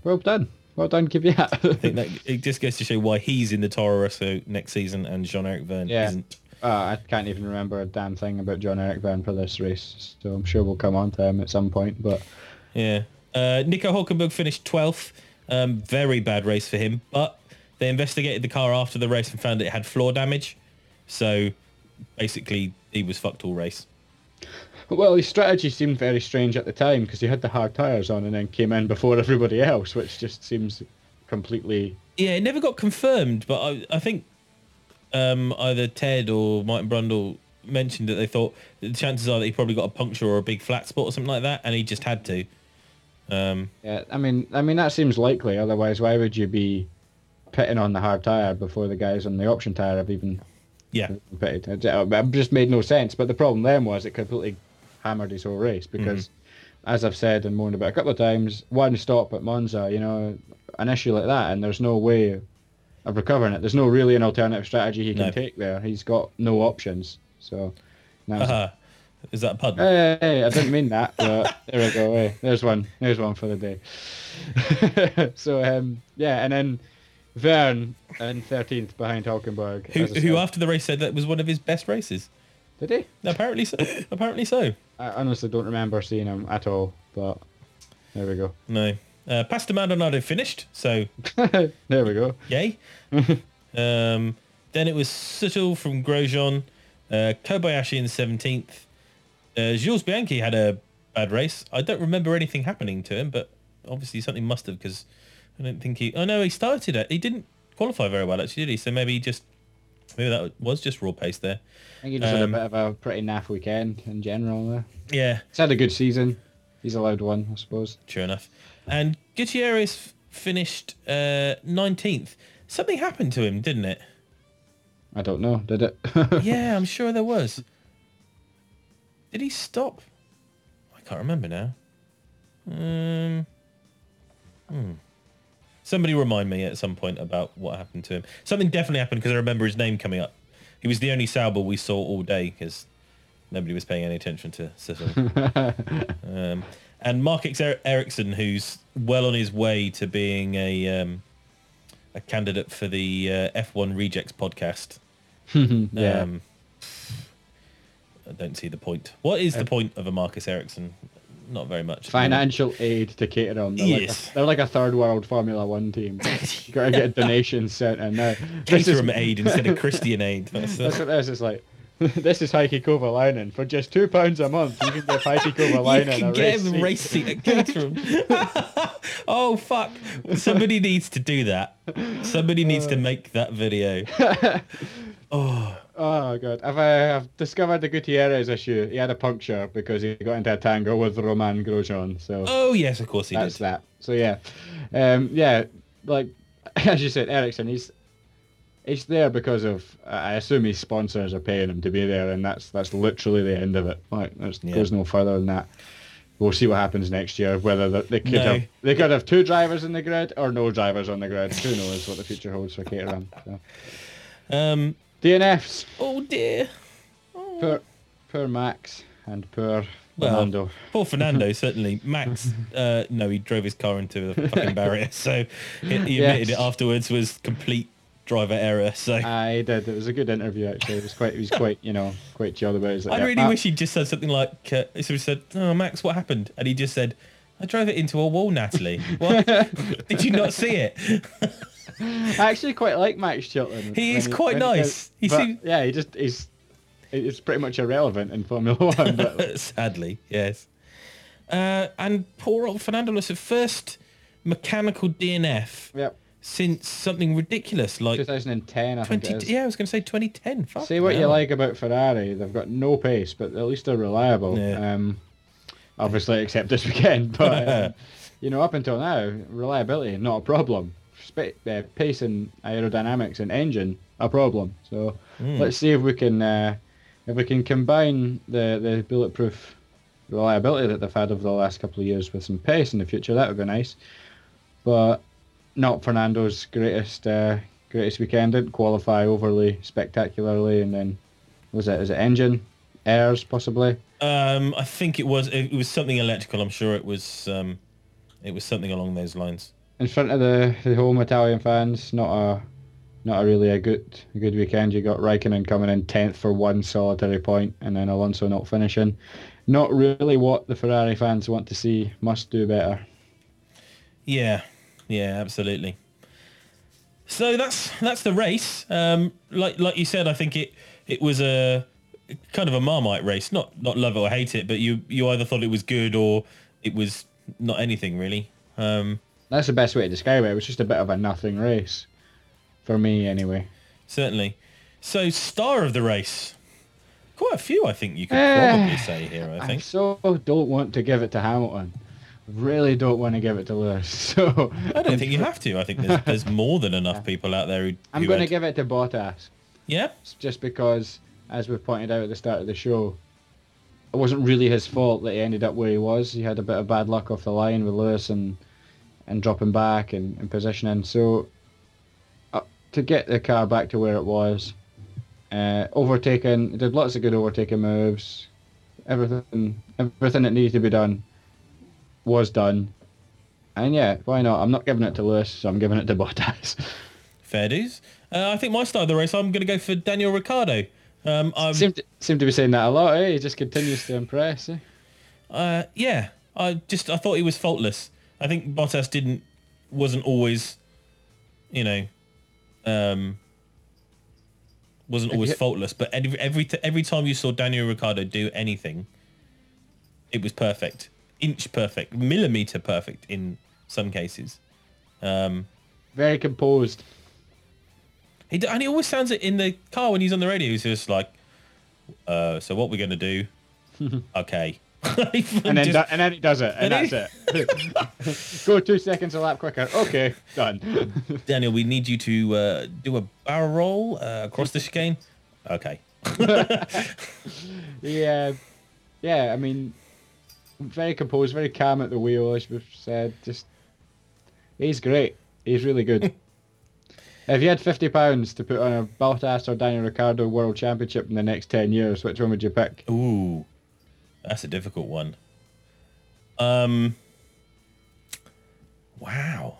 well done, well done,
I think that it just goes to show why he's in the Toro Rosso next season and Jean-Eric Vergne
Yeah.
isn't.
uh, I can't even remember a damn thing about John Eric Vergne for this race, so I'm sure we'll come on to him at some point. But
Yeah. Uh, Nico Hulkenberg finished 12th. Um, very bad race for him, but they investigated the car after the race and found it had floor damage. So basically, he was fucked all race.
Well, his strategy seemed very strange at the time because he had the hard tires on and then came in before everybody else, which just seems completely
Yeah, it never got confirmed, but I, I think um, either Ted or Martin Brundle mentioned that they thought the chances are that he probably got a puncture or a big flat spot or something like that, and he just had to. Um,
Yeah, I mean, I mean that seems likely. Otherwise, why would you be pitting on the hard tire before the guys on the option tire have even
yeah,
pitted? It uh, it just made no sense. But the problem then was it completely hammered his whole race because, as I've said and moaned about a couple of times, one stop at Monza, you know, an issue like that, and there's no way of recovering it. There's no really an alternative strategy he can
No.
take there. He's got no options. So.
Haha. is that a pun?
Hey, hey, I didn't mean that, but there we go. Hey, there's one. There's one for the day. so um, yeah, and then Vergne in thirteenth behind Hulkenberg.
who, who after the race said that was one of his best races?
did he?
Apparently so. Apparently so.
I honestly don't remember seeing him at all, but there we go.
No. Uh, Pastor Maldonado finished, so
there we go.
yay. um, then it was Sutil from Grosjean, uh, Kobayashi in 17th. Uh, Jules Bianchi had a bad race. I don't remember anything happening to him, but obviously something must have because I don't think he... Oh no, he started it. He didn't qualify very well actually, did he? So maybe he just... Maybe that was just raw pace there.
I think he just had a
Um,
bit of a pretty naff weekend in general. There.
Yeah,
He's had a good season. He's allowed one, I suppose.
Sure enough. And Gutierrez finished uh, 19th. Something happened to him, didn't it?
I don't know. Did it?
yeah, I'm sure there was. Did he stop? I can't remember now. Um, hmm. Somebody remind me at some point about what happened to him. Something definitely happened because I remember his name coming up. He was the only Sauber we saw all day because nobody was paying any attention to Cecil. um, and Mark er- Ericsson, who's well on his way to being a um, a candidate for the uh, F1 Rejects podcast.
yeah.
Um, I don't see the point. What is the point of a Marcus Ericsson? Not very much.
Financial aid to Caterham. They're, like
Yes.
a, they're like a third world Formula One team. you gotta get donations sent in now. This is,
aid instead of Christian aid. That's,
that's
uh,
what this is like. this is Heikki Kovalainen. For just two pounds a month, you can give Heikki Kovalainen
you
a
can get
race
him a
seat.
race seat at Caterham. oh fuck! Somebody needs to do that. Somebody needs to make that video. Oh,
Oh god, I've, uh, I've discovered the Gutierrez issue. He had a puncture because he got into a tango with Romain Grosjean. So
oh yes, of course he did.
that's
did.
that. So yeah, um, yeah, like as you said, Ericsson, he's he's there because of I assume his sponsors are paying him to be there, and that's that's literally the end of it. Like, there's
Yeah.
goes no further than that. We'll see what happens next year. Whether they could
No.
have they could have two drivers in the grid or no drivers on the grid. Who knows what the future holds for Caterham. So.
Um.
DNFs.
Oh dear.
Poor, poor Max and poor
Well,
Fernando.
Poor Fernando, certainly. Max, uh, no, he drove his car into the fucking barrier. So he, he admitted
Yes.
it afterwards was complete driver error. So
I did. It was a good interview actually. It was quite. He was quite. You know, quite chilled about it. Like,
I
"Yeah,
really
Matt."
wish he'd just said something like, uh, he sort of said, oh, Max, what happened? And he just said, I drove it into a wall, Natalie. What? Did you not see it?
I actually quite like Max Chilton.
He is quite nice. He
but,
seem-
Yeah, he just he's it's pretty much irrelevant in Formula One. But
Sadly, yes. Uh, and poor old Fernando Alonso, first mechanical DNF
yep,
since something ridiculous like
2010, I think
20.
it is.
Yeah, I was going to say 2010. Fuck
Say what you like about Ferrari, they've got no pace, but at least they're reliable.
Yeah.
Um, obviously, except this weekend, but um, you know, up until now, reliability not a problem. Uh, pace and aerodynamics and engine a problem. So
Hmm.
let's see if we can uh, if we can combine the the bulletproof reliability that they've had over the last couple of years with some pace in the future. That would be nice, but not Fernando's greatest uh, greatest weekend. Didn't qualify overly spectacularly, and then was it is it engine airs possibly?
Um, I think it was it was something electrical. I'm sure it was um, it was something along those lines.
In front of the, the home Italian fans. Not a not a really a good a good weekend. You got Raikkonen coming in tenth for one solitary point, and then Alonso not finishing. Not really what the Ferrari fans want to see. Must do better.
Yeah, yeah, absolutely. So that's that's the race. Um, like like you said, I think it it was a kind of a marmite race. Not not love it or hate it, but you you either thought it was good or it was not anything really. Um,
That's the best way to describe it. It was just a bit of a nothing race, for me anyway.
certainly. So star of the race, quite a few I think you could
Eh,
probably say here. I
I
think.
so don't want to give it to Hamilton. Really don't want to give it to Lewis. So
I don't think you have to. I think there's, there's more than enough people out there who.
I'm going to give it to Bottas.
Yeah.
just because, as we pointed out at the start of the show, it wasn't really his fault that he ended up where he was. He had a bit of bad luck off the line with Lewis and and dropping back and, and positioning. So uh, to get the car back to where it was, uh, overtaking, did lots of good overtaking moves. Everything, everything that needed to be done was done. And yeah, why not? I'm not giving it to Lewis, so I'm giving it to Bottas.
Fair dues. Uh, I think my start of the race, I'm going to go for Daniel Ricciardo. Um, I'm,
seem to seem to be saying that a lot. Eh? He just continues to impress. Eh?
uh, yeah, I just I thought he was faultless. I think Bottas didn't wasn't always, you know, um, wasn't always faultless. But every every every time you saw Daniel Ricciardo do anything, it was perfect, inch perfect, millimeter perfect in some cases. Um,
Very composed.
He and he always sounds it in the car when he's on the radio. He's just like, uh, "So what we're gonna do? okay."
And then
Just-
do- and then he does it, and,
And
that's it. Go two seconds a lap quicker. Okay, done.
Daniel, we need you to uh, do a barrel roll uh, across the chicane. Okay.
yeah, yeah. I mean, very composed, very calm at the wheel, as we've said. Just he's great. He's really good. if you had fifty pounds to put on a Bottas or Daniel Ricciardo World Championship in the next ten years, which one would you pick?
Ooh, that's a difficult one. Um. Wow.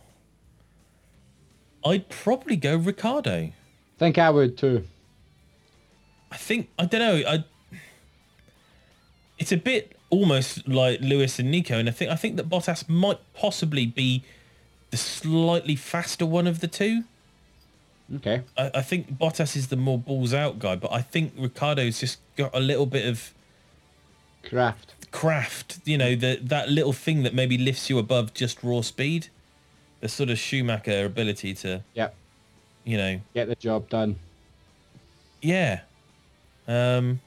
I'd probably go Ricciardo.
think I would too.
I think I don't know. I it's a bit almost like Lewis and Nico, and I think I think that Bottas might possibly be the slightly faster one of the two.
Okay.
I, I think Bottas is the more balls out guy, but I think Ricciardo's just got a little bit of
Craft.
craft. You know, the that little thing that maybe lifts you above just raw speed. The sort of Schumacher ability to,
Yep.
you know,
Get the job done.
yeah. Um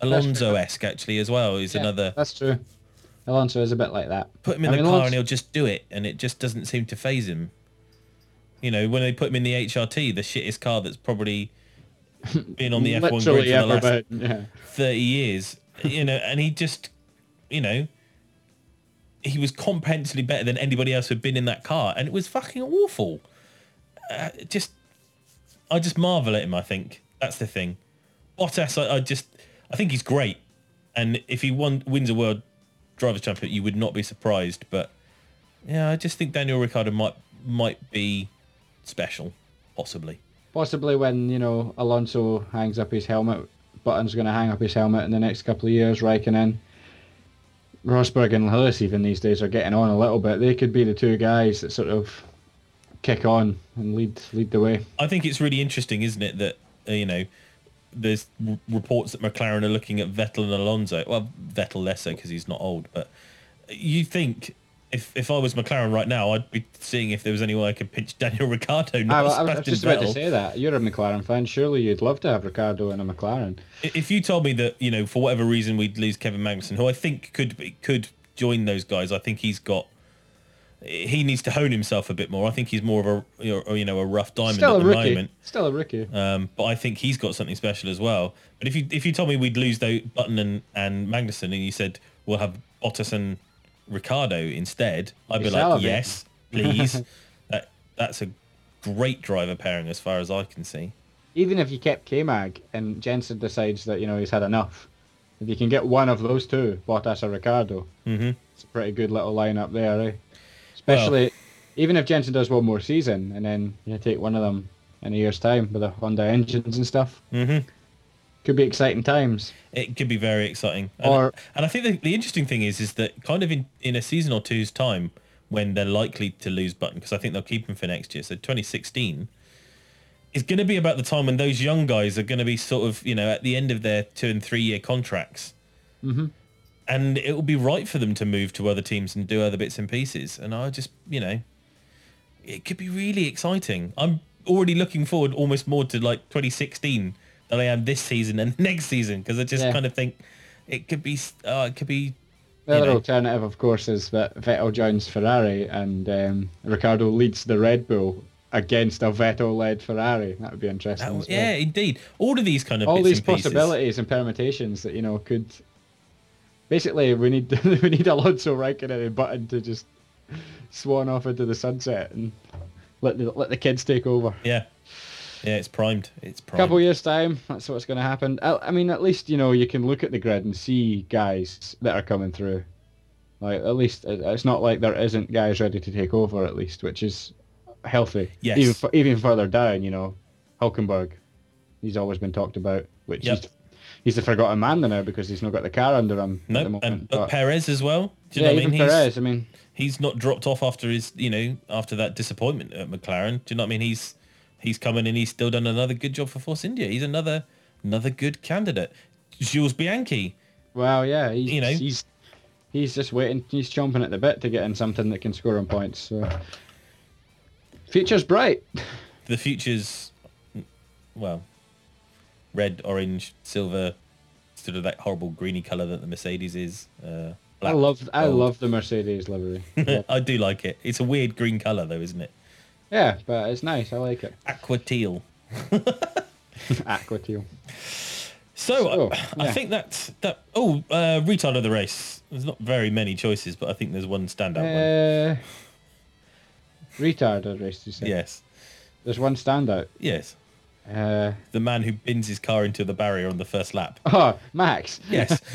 Alonso-esque actually as well is
Yeah,
another
That's true. Alonso is a bit like that.
put him in
I
the
mean,
car
Alonso-
and he'll just do it and it just doesn't seem to faze him. You know, when they put him in the HRT, the shittest car that's probably been on the F1 grid for the last
been. Yeah.
30 years, you know, and he just, you know, he was comprehensively better than anybody else who'd been in that car and it was fucking awful. Uh, just, I just marvel at him, I think. That's the thing. Bottas, I, I just, I think he's great. And if he won, wins a world driver's championship, you would not be surprised. But yeah, I just think Daniel Ricciardo might, might be special, possibly.
Possibly when, you know, Alonso hangs up his helmet, Button's going to hang up his helmet in the next couple of years, Raikkonen. Rosberg and Lewis even these days are getting on a little bit. They could be the two guys that sort of kick on and lead lead the way.
I think it's really interesting, isn't it, that uh, you know there's r- reports that McLaren are looking at Vettel and Alonso. Well, Vettel less so because he's not old, but you think if if I was McLaren right now, I'd be seeing if there was any way I could pinch Daniel Ricciardo,
I,
not
I was just about to say that. You're a McLaren fan. Surely you'd love to have Ricciardo in a McLaren.
If you told me that you know for whatever reason we'd lose Kevin Magnussen, who I think could be, could join those guys, I think he's got. He needs to hone himself a bit more. I think he's more of a you know, a rough diamond
Still
at the
rookie.
moment.
Still a rookie.
Um, but I think he's got something special as well. But if you if you told me we'd lose though Button and, and Magnussen and you said we'll have Bottas and Ricciardo instead, I'd be like, yes, please. that that's a great driver pairing as far as I can see.
Even if you kept K-Mag and Jensen decides that you know he's had enough, if you can get one of those two, Bottas or Ricciardo,
hmm
it's a pretty good little lineup there, eh? Especially even if Jensen does one more season and then you take one of them in a year's time with the Honda engines and stuff.
hmm
Could be exciting times.
It could be very exciting. And,
Or-
and I think the, the interesting thing is is that kind of in, in a season or two's time when they're likely to lose Button because I think they'll keep him for next year. So 2016 is going to be about the time when those young guys are going to be sort of you know at the end of their two and three year contracts.
hmm
And it will be right for them to move to other teams and do other bits and pieces. And I just, you know, it could be really exciting. I'm already looking forward almost more to like 2016 than I am this season and next season because I just
Yeah.
kind of think it could be, uh, it could be.
The other
know.
alternative, of course, is that Vettel joins Ferrari and um, Ricciardo leads the Red Bull against a Vettel-led Ferrari. That would be interesting.
That,
well.
yeah, indeed. All of these kind of
all these
and
possibilities and permutations that you know could. Basically, we need we need Alonso Raikkonen and Button to just swan off into the sunset and let the let the kids take over.
Yeah, yeah, it's primed. It's primed.
couple years time, that's what's going to happen. I, I mean, at least you know you can look at the grid and see guys that are coming through. Like at least it's not like there isn't guys ready to take over. At least, which is healthy.
Yes.
Even even further down, you know, Hulkenberg, he's always been talked about. Which
Yep.
he's he's the forgotten man now because he's not got the car under him at
No,
the moment.
and but
but-
Perez as well. Do you
yeah,
know what I
even
mean? He's-
Perez. I mean,
he's not dropped off after his you know after that disappointment at McLaren. Do you know what I mean? He's he's coming in and he's still done another good job for Force India. He's another another good candidate. Jules Bianchi.
well, yeah, he's
You know.
he's he's just waiting. He's chomping at the bit to get in something that can score on points. So future's bright.
The future's well, red, orange, silver, sort of that horrible greeny colour that the Mercedes is. Uh,
I
black,
love I
gold.
love the Mercedes livery.
I do like it. It's a weird green colour though, isn't it?
Yeah, but it's nice. I like it.
Aqua teal.
Aqua teal.
So,
So,
I, I think that's that. Oh, uh, retard of the race. There's not very many choices, but I think there's one standout one.
Uh, retard, I race you say.
Yes,
There's one standout.
yes.
Uh,
The man who bins his car into the barrier on the first lap.
oh, Max.
Yes.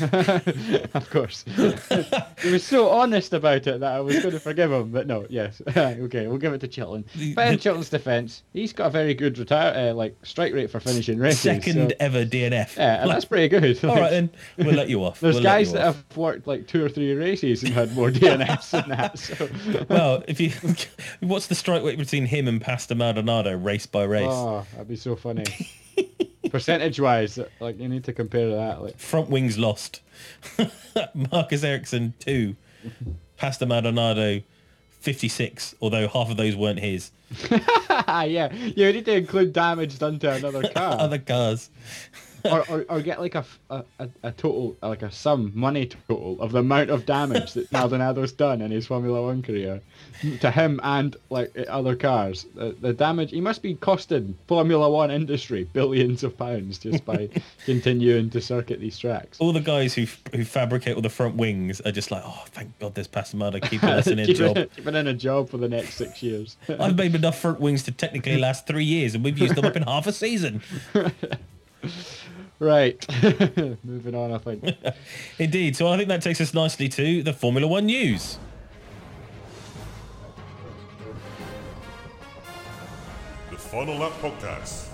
of course. he was so honest about it that I was going to forgive him, but no, yes. okay, we'll give it to Chilton. But in Chilton's defence, he's got a very good retire, uh, like strike rate for finishing races.
Second
so-
ever DNF.
yeah, and that's pretty good.
All right then, we'll let you off.
There's
We'll
guys that
off.
have worked like two or three races and had more DNFs than that. So.
Well, if you, what's the strike rate between him and Pastor Maldonado, race by race?
Oh, that'd be so funny. Percentage wise, like you need to compare that. Like,
Front wings lost. Marcus Ericsson two, Pastor Maldonado fifty six. Although half of those weren't his.
yeah, you need to include damage done to another car,
Other cars.
Or, or or get like a, a, a- total, like a sum money total of the amount of damage that Maldonado's done in his Formula One career to him and like other cars. The, the damage he must be costing Formula One industry billions of pounds just by continuing to circuit these tracks.
All the guys who who fabricate all the front wings are just like, oh, thank God, there's Pastor Maldonado keeping us in a job.
keeping in a job for the next six years.
I've made enough front wings to technically last three years, and we've used them up in half a season.
Right. Moving on, I think.
Indeed. So I think that takes us nicely to the Formula One news.
The Final Lap Podcast.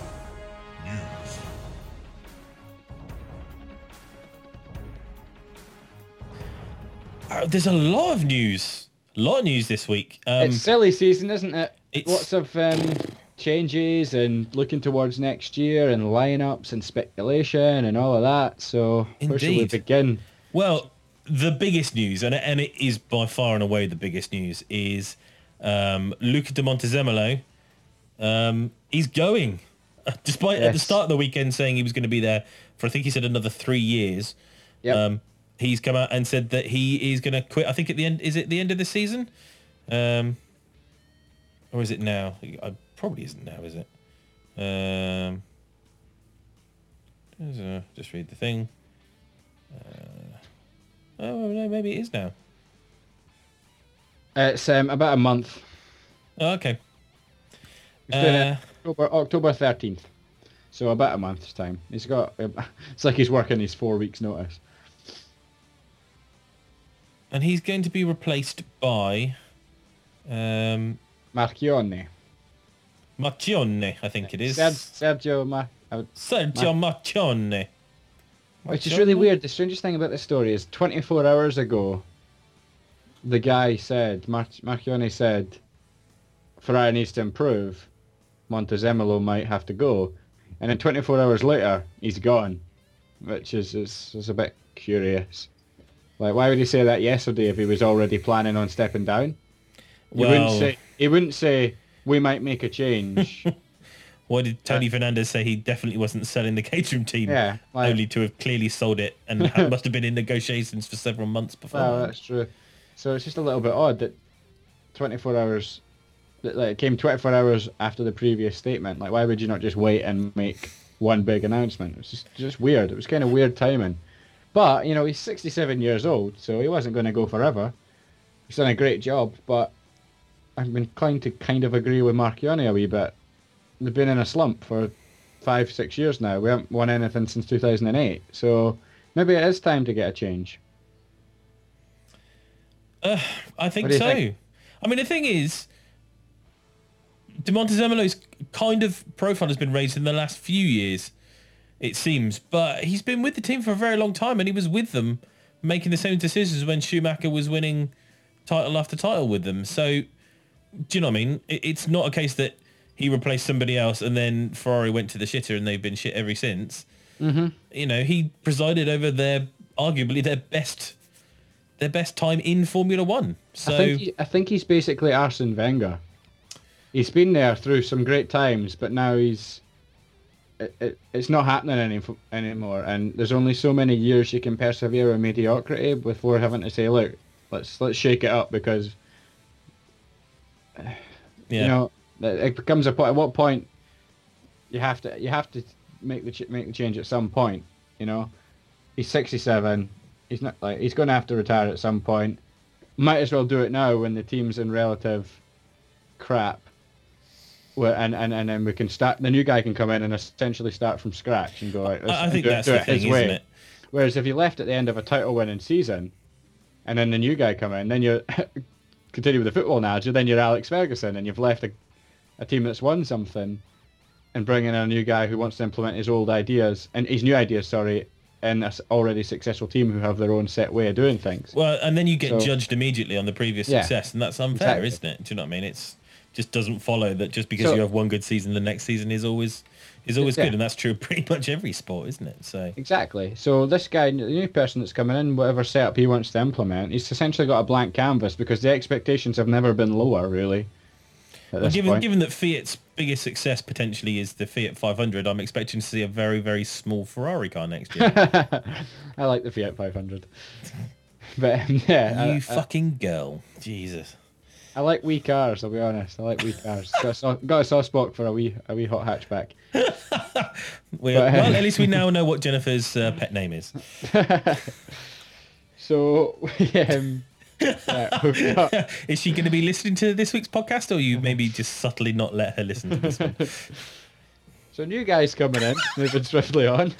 News.
Uh, there's a lot of news. A lot of news this week. Um,
it's silly season, isn't it?
it's-
Lots of um, changes and looking towards next year and lineups and speculation and all of that. So where should we begin?
Well, the biggest news, and, and it is by far and away the biggest news, is um, Luca de Montezemolo. Um, he's going. Despite at the start of the weekend saying he was going to be there for, I think he said another three years.
Yep.
Um, he's come out and said that he is going to quit. I think at the end, is it the end of the season? Um, or is it now? I probably isn't now, is it? Um, there's a- just read the thing. Uh, oh no, maybe it is now.
It's um, about a month.
Oh, okay. Uh,
October October thirteenth. So about a month's time. He's got. It's like he's working his four weeks notice.
and he's going to be replaced by um,
Marchionne.
Marchionne, I think it is.
Sergio Ma. Would-
Sergio Marchionne.
Which is really weird. The strangest thing about this story is 24 hours ago, the guy said, Mar- Marchionne said, Ferrari needs to improve. Montezemolo might have to go. And then 24 hours later, he's gone. Which is, is, is a bit curious. Like, why would he say that yesterday if he was already planning on stepping down? He wouldn't say, he wouldn't say, we might make a change.
why did Tony Fernandes say he definitely wasn't selling the Caterham team?
Yeah, like-
only to have clearly sold it and must have been in negotiations for several months before.
Well, that's true. So it's just a little bit odd that 24 hours, that like, it came 24 hours after the previous statement. Like, why would you not just wait and make one big announcement? It's just just weird. It was kind of weird timing. But you know, he's 67 years old, so he wasn't going to go forever. He's done a great job, but I'm inclined to kind of agree with Marchionne a wee bit. They've been in a slump for five, six years now. We haven't won anything since 2008, so maybe it is time to get a change.
Uh,
I
think so.
think?
I mean, the thing is, De Montezemolo's kind of profile has been raised in the last few years, it seems. But he's been with the team for a very long time, and he was with them making the same decisions when Schumacher was winning title after title with them. So, do you know what I mean? It, it's not a case that he replaced somebody else and then Ferrari went to the shitter and they've been shit ever since. Mm-hmm. You know, he presided over their arguably their best their best time in Formula One. So
I think he, I think he's basically Arsene Wenger. He's been there through some great times, but now he's it, it, it's not happening any, anymore. And there's only so many years you can persevere in mediocrity before having to say, look, let's let's shake it up because
yeah.
you know it becomes a point. At what point you have to you have to make the ch- make the change at some point. You know, he's 67. He's not like he's going to have to retire at some point. Might as well do it now when the team's in relative crap. Where, and, and, and then we can start. The new guy can come in and essentially start from scratch and go. Let's
I I think
do
that's
do
the
it his
thing,
way.
isn't it?
Whereas if you left at the end of a title-winning season, and then the new guy come in, then you continue with the football analogy. Then you're Alex Ferguson, and you've left a, a team that's won something, and bringing in a new guy who wants to implement his old ideas and his new ideas, sorry, in an already successful team who have their own set way of doing things.
Well, and then you get
So-
judged immediately on the previous
Yeah,
success, and that's unfair,
exactly.
isn't it? Do you know what I mean? It's just doesn't follow that just because
So-
you have one good season, the next season is always is always
Yeah.
good, and that's true of pretty much every sport, isn't it? So
Exactly. So this guy, the new person that's coming in, whatever setup he wants to implement, he's essentially got a blank canvas because the expectations have never been lower, really.
Well, given
point.
given that Fiat's biggest success potentially is the Fiat 500, I'm expecting to see a very very small Ferrari car next year.
I like the Fiat 500. But um, yeah,
you
I,
fucking girl, Jesus.
I, like wee cars. I'll be honest. I like wee cars. got, a soft, got a soft spot for a wee a wee hot hatchback.
We're,
But, uh,
well, at least we now know what Jennifer's uh, pet name is.
So um, yeah, got,
Is she going to be listening to this week's podcast, or you maybe just subtly not let her listen to this one?
so new guys coming in, moving swiftly on,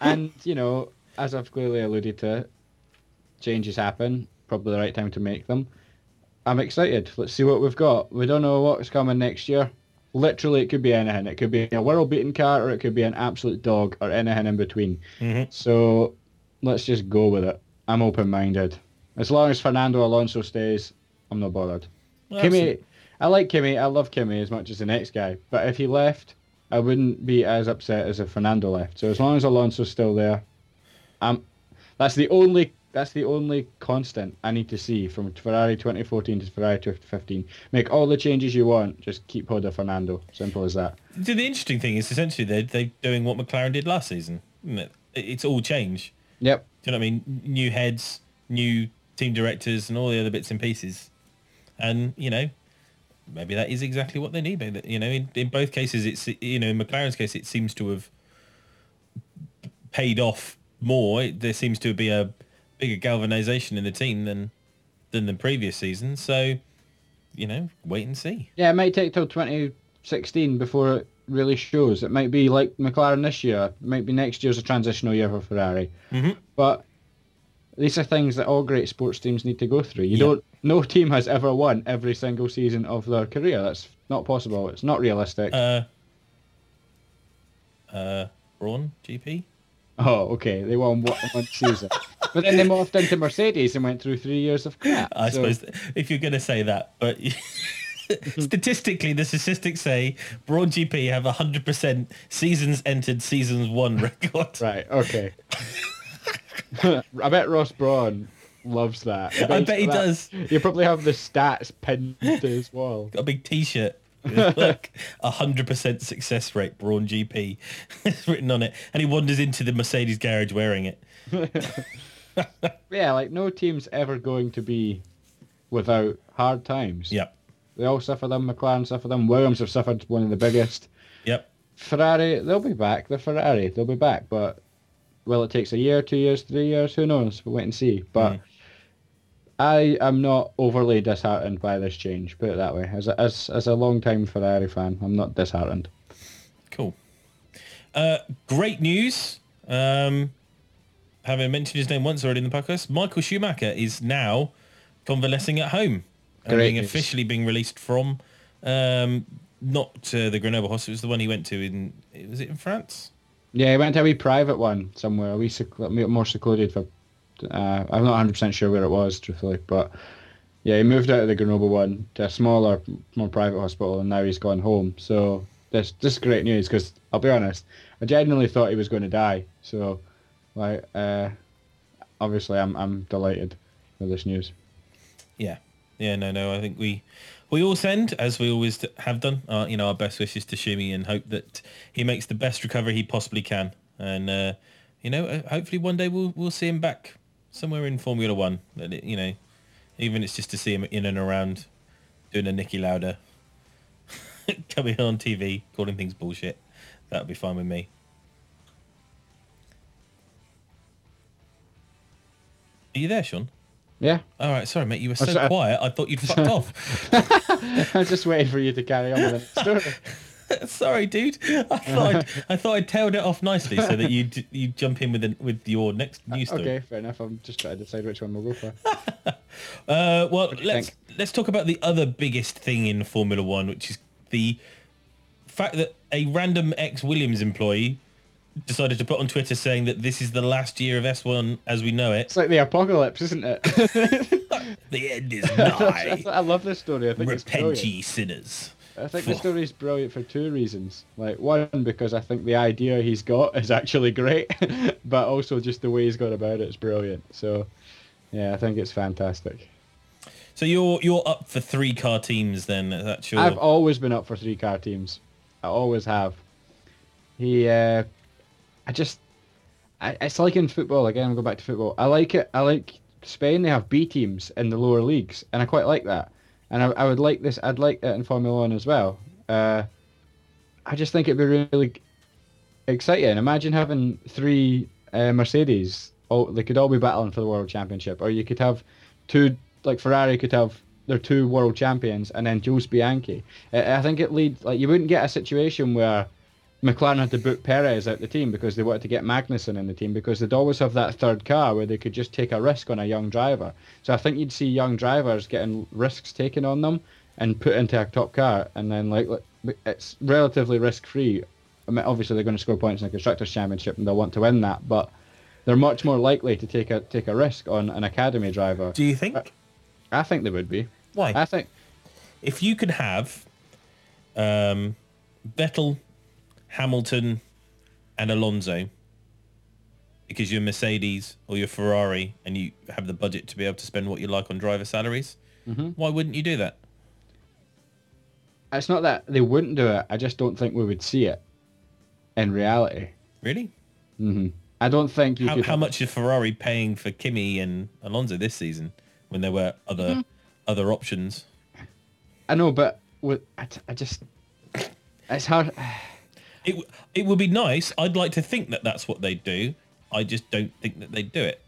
and you know, as I've clearly alluded to, changes happen. Probably the right time to make them. I'm excited. Let's see what we've got. We don't know what's coming next year. Literally, it could be anything. It could be a world-beating car, or it could be an absolute dog, or anything in between.
Mhm.
So, let's just go with it. I'm open-minded. As long as Fernando Alonso stays, I'm not bothered.
Well,
Kimi, I like Kimi. I love Kimi as much as the next guy. But if he left, I wouldn't be as upset as if Fernando left. So as long as Alonso's still there, I'm. That's the only. That's the only constant I need to see from Ferrari 2014 to Ferrari 2015. Make all the changes you want. Just keep hold of Fernando. Simple as that.
The the interesting thing is essentially they're, they're doing what McLaren did last season. Isn't it? It- It's all change.
Yep.
Do you know what I mean? New heads, new team directors, and all the other bits and pieces. And you know, maybe that is exactly what they need. Maybe, You know, in, in both cases, it's you know, in McLaren's case, it seems to have paid off more. There seems to be a bigger galvanization in the team than than the previous season. So, you know, wait and see.
Yeah, it might take till 2016 before it really shows. It might be like McLaren this year. It might be next year's a transitional year for Ferrari.
Mhm.
But these are things that all great sports teams need to go through. You
Yeah.
don't. No team has ever won every single season of their career. That's not possible. It's not realistic.
Uh, uh, Brawn GP.
oh, okay. They won one, one season, but then they morphed into Mercedes and went through three years of crap.
I
So-
suppose if you're going to say that, but statistically, the statistics say Brawn GP have a hundred percent seasons entered, seasons won record.
Right. Okay. I bet Ross Brawn loves that.
I bet he
that-
does.
You probably have the stats pinned to his wall.
Got a big T-shirt. Look, a hundred percent success rate, Brawn GP. it's written on it, and he wanders into the Mercedes garage wearing it.
Yeah, like no team's ever going to be without hard times.
Yep,
They all suffer them. McLaren suffer them. Williams have suffered one of the biggest.
yep.
Ferrari, they'll be back. They're Ferrari. They'll be back. But well, it takes a year, two years, three years. Who knows? We'll wait and see. But
Mm.
I am not overly disheartened by this change. Put it that way. As a, as as a long time Ferrari fan, I'm not disheartened.
Cool. Uh, great news. Um, having mentioned his name once already in the podcast, Michael Schumacher is now convalescing at home and
Great
being
news.
officially being released from um, not uh, the Grenoble hospital. It was the one he went to in was it in France?
Yeah, he went to a wee private one somewhere, a wee sec- more secluded for. Uh, I'm not 100 percent sure where it was, truthfully, but yeah, he moved out of the Grenoble one to a smaller, more private hospital, and now he's gone home. So this this is great news because I'll be honest, I genuinely thought he was going to die. So, like, uh, obviously, I'm I'm delighted with this news.
Yeah, yeah. No, no. I think we we all send, as we always have done, you know, our best wishes to Schumi and hope that he makes the best recovery he possibly can. And uh, you know, hopefully one day we'll we'll see him back somewhere in Formula One. You know, even it's just to see him in and around doing a Niki Lauda, coming on TV, calling things bullshit. That would be fine with me. Are you there, Sean?
Yeah,
All right, sorry, mate. You were so
sorry.
quiet. I thought you'd fucked off.
I was just waiting for you to carry on with the story.
sorry, dude. I thought I'd, I thought I'd tailed it off nicely so that you you jump in with the, with your next news story.
Okay, fair enough. I'm just trying to decide which one we'll go for.
Uh, well, let's
think?
let's talk about the other biggest thing in Formula One, which is the fact that a random ex Williams employee decided to put on Twitter saying that this is the last year of F1 as we know it.
It's like the apocalypse, isn't it?
The end is nigh.
I love this story. I think it's
Repent
brilliant.
ye sinners.
I think the story is brilliant for two reasons. Like one, because I think the idea he's got is actually great, but also just the way he's gone about it is brilliant. So, yeah, I think it's fantastic.
So you're you're up for three car teams then? That's your
I've always been up for three car teams. I always have. He, uh, I just, I, it's like in football again. I'll go back to football. I like it. I like Spain. They have B teams in the lower leagues, and I quite like that. And I, I would like this. I'd like it in Formula One as well. Uh, I just think it'd be really exciting. Imagine having three uh, Mercedes. Oh, they could all be battling for the world championship, or you could have two. Like Ferrari could have their two world champions, and then Jules Bianchi. I I think it leads like you wouldn't get a situation where McLaren had to boot Perez out the team because they wanted to get Magnussen in the team because they'd always have that third car where they could just take a risk on a young driver. So I think you'd see young drivers getting risks taken on them and put into a top car, and then like it's relatively risk free. I mean, obviously they're going to score points in the constructors' championship and they'll want to win that, but they're much more likely to take a take a risk on an academy driver.
Do you think?
I think they would be.
Why?
I think
if you could have um, Vettel, Hamilton, and Alonso, because you're Mercedes or you're Ferrari and you have the budget to be able to spend what you like on driver salaries, why wouldn't you do that?
it's not that they wouldn't do it. I just don't think we would see it in reality.
Really?
hmm I don't think you
How,
could.
how much is Ferrari paying for Kimi and Alonso this season when there were other other options?
I know, but with, I, t- I just it's hard.
It it would be nice. I'd like to think that that's what they'd do. I just don't think that they'd do it.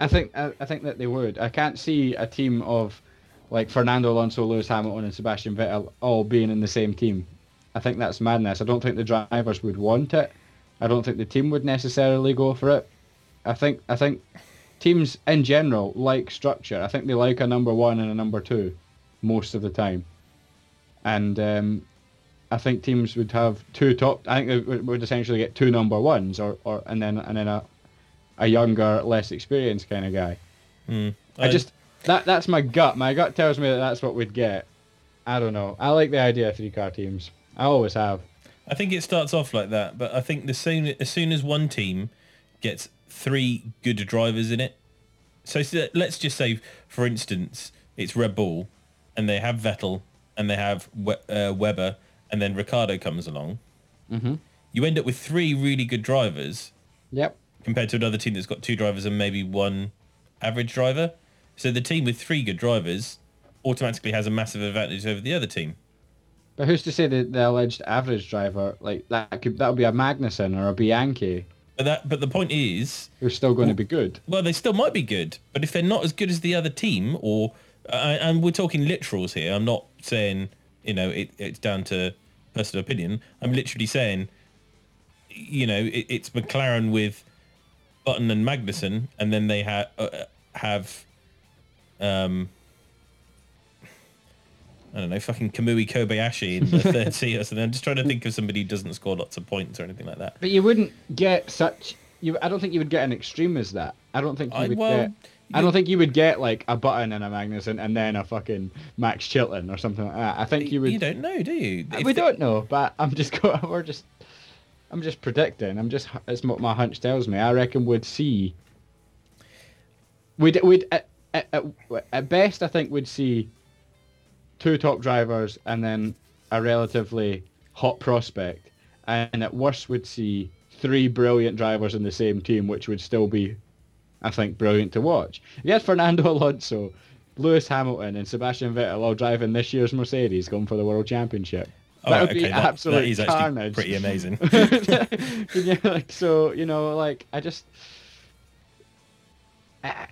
I think I, I think that they would. I can't see a team of like Fernando Alonso, Lewis Hamilton, and Sebastian Vettel all being in the same team. I think that's madness. I don't think the drivers would want it. I don't think the team would necessarily go for it. I think I think teams in general like structure. I think they like a number one and a number two most of the time. And um, I think teams would have two top. I think they would essentially get two number ones, or, or and then and then a a younger, less experienced kind of guy. I just that that's my gut. My gut tells me that that's what we'd get. I don't know. I like the idea of three car teams. I always have.
I think it starts off like that, but I think the soon as soon as one team gets three good drivers in it, so let's just say, for instance, it's Red Bull, and they have Vettel, and they have we- uh, Webber, and then Ricciardo comes along. Mm-hmm. You end up with three really good drivers
Yep.
compared to another team that's got two drivers and maybe one average driver. So the team with three good drivers automatically has a massive advantage over the other team.
But who's to say that the alleged average driver like that could that would be a Magnussen or a Bianchi
But that but the point is
they're still going to be good?
Well, they still might be good, but if they're not as good as the other team, or uh, and we're talking literals here, I'm not saying you know it, it's down to personal opinion. I'm literally saying, you know, it, it's McLaren with Button and Magnussen, and then they ha- uh, have, um, I don't know, fucking Kamui Kobayashi in the third seat or something. I'm just trying to think of somebody who doesn't score lots of points or anything like that.
But you wouldn't get such. You, I don't think you would get an extreme as that. I don't think you
I-
would
well,
get. I don't think you would get like a Button and a Magnussen and then a fucking Max Chilton or something like that. I think you would.
You don't know, do you? Uh, if
we don't know, but I'm just going. We're just. I'm just predicting. I'm just. It's what my hunch tells me. I reckon we'd see. We'd we'd at, at, at best I think we'd see. Two top drivers and then a relatively hot prospect, and at worst we'd see three brilliant drivers in the same team, which would still be, I think, brilliant to watch. You had Fernando Alonso, Lewis Hamilton, and Sebastian Vettel all driving this year's Mercedes, going for the world championship.
Oh,
that would
right,
be
okay, that-
absolute
that
carnage.
pretty amazing.
yeah, like so, you know, like I just.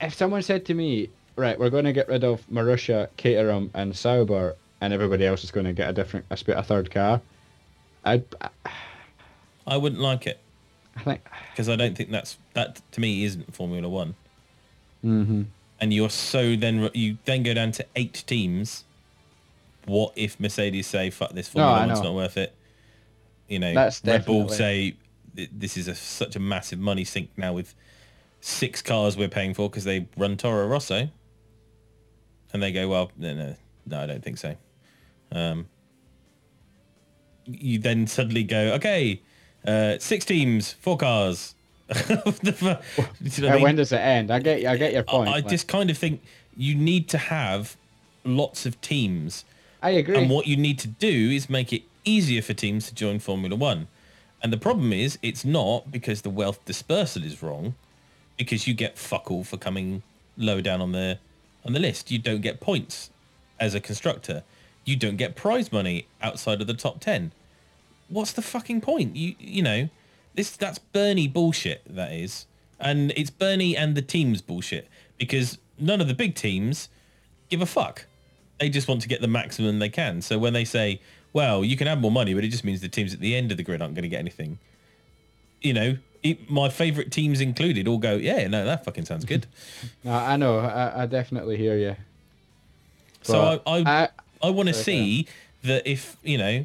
If someone said to me, right, we're going to get rid of Marussia, Caterham, and Sauber, and everybody else is going to get a different, a, a third car, I'd, I,
I wouldn't like it
I think,
because I don't think that's that to me isn't Formula One.
hmm
And you're so then you then go down to eight teams. What if Mercedes say fuck this Formula
I
One's not worth it? You know,
That's
Red Bull say this is a, such a massive money sink now with six cars we're paying for because they run Toro Rosso, and they go well no no no I don't think so. Um, you then suddenly go okay, uh, six teams, four cars. The you know what I
Uh,
mean?
when does it end? I get, I get your point.
I
like,
just kind of think you need to have lots of teams,
I agree.
and what you need to do is make it easier for teams to join Formula One. And the problem is, it's not because the wealth dispersal is wrong, because you get fuck all for coming low down on the on the list. You don't get points as a constructor. You don't get prize money outside of the top ten. What's the fucking point? You you know, this that's Bernie bullshit. That is, and it's Bernie and the teams bullshit because none of the big teams give a fuck. They just want to get the maximum they can. So when they say, "Well, you can have more money," but it just means the teams at the end of the grid aren't going to get anything. You know, it, my favourite teams included all go, "Yeah, no, that fucking sounds good."
no, I know. I, I definitely hear you.
so I, I,
I-
I want to see that if you know,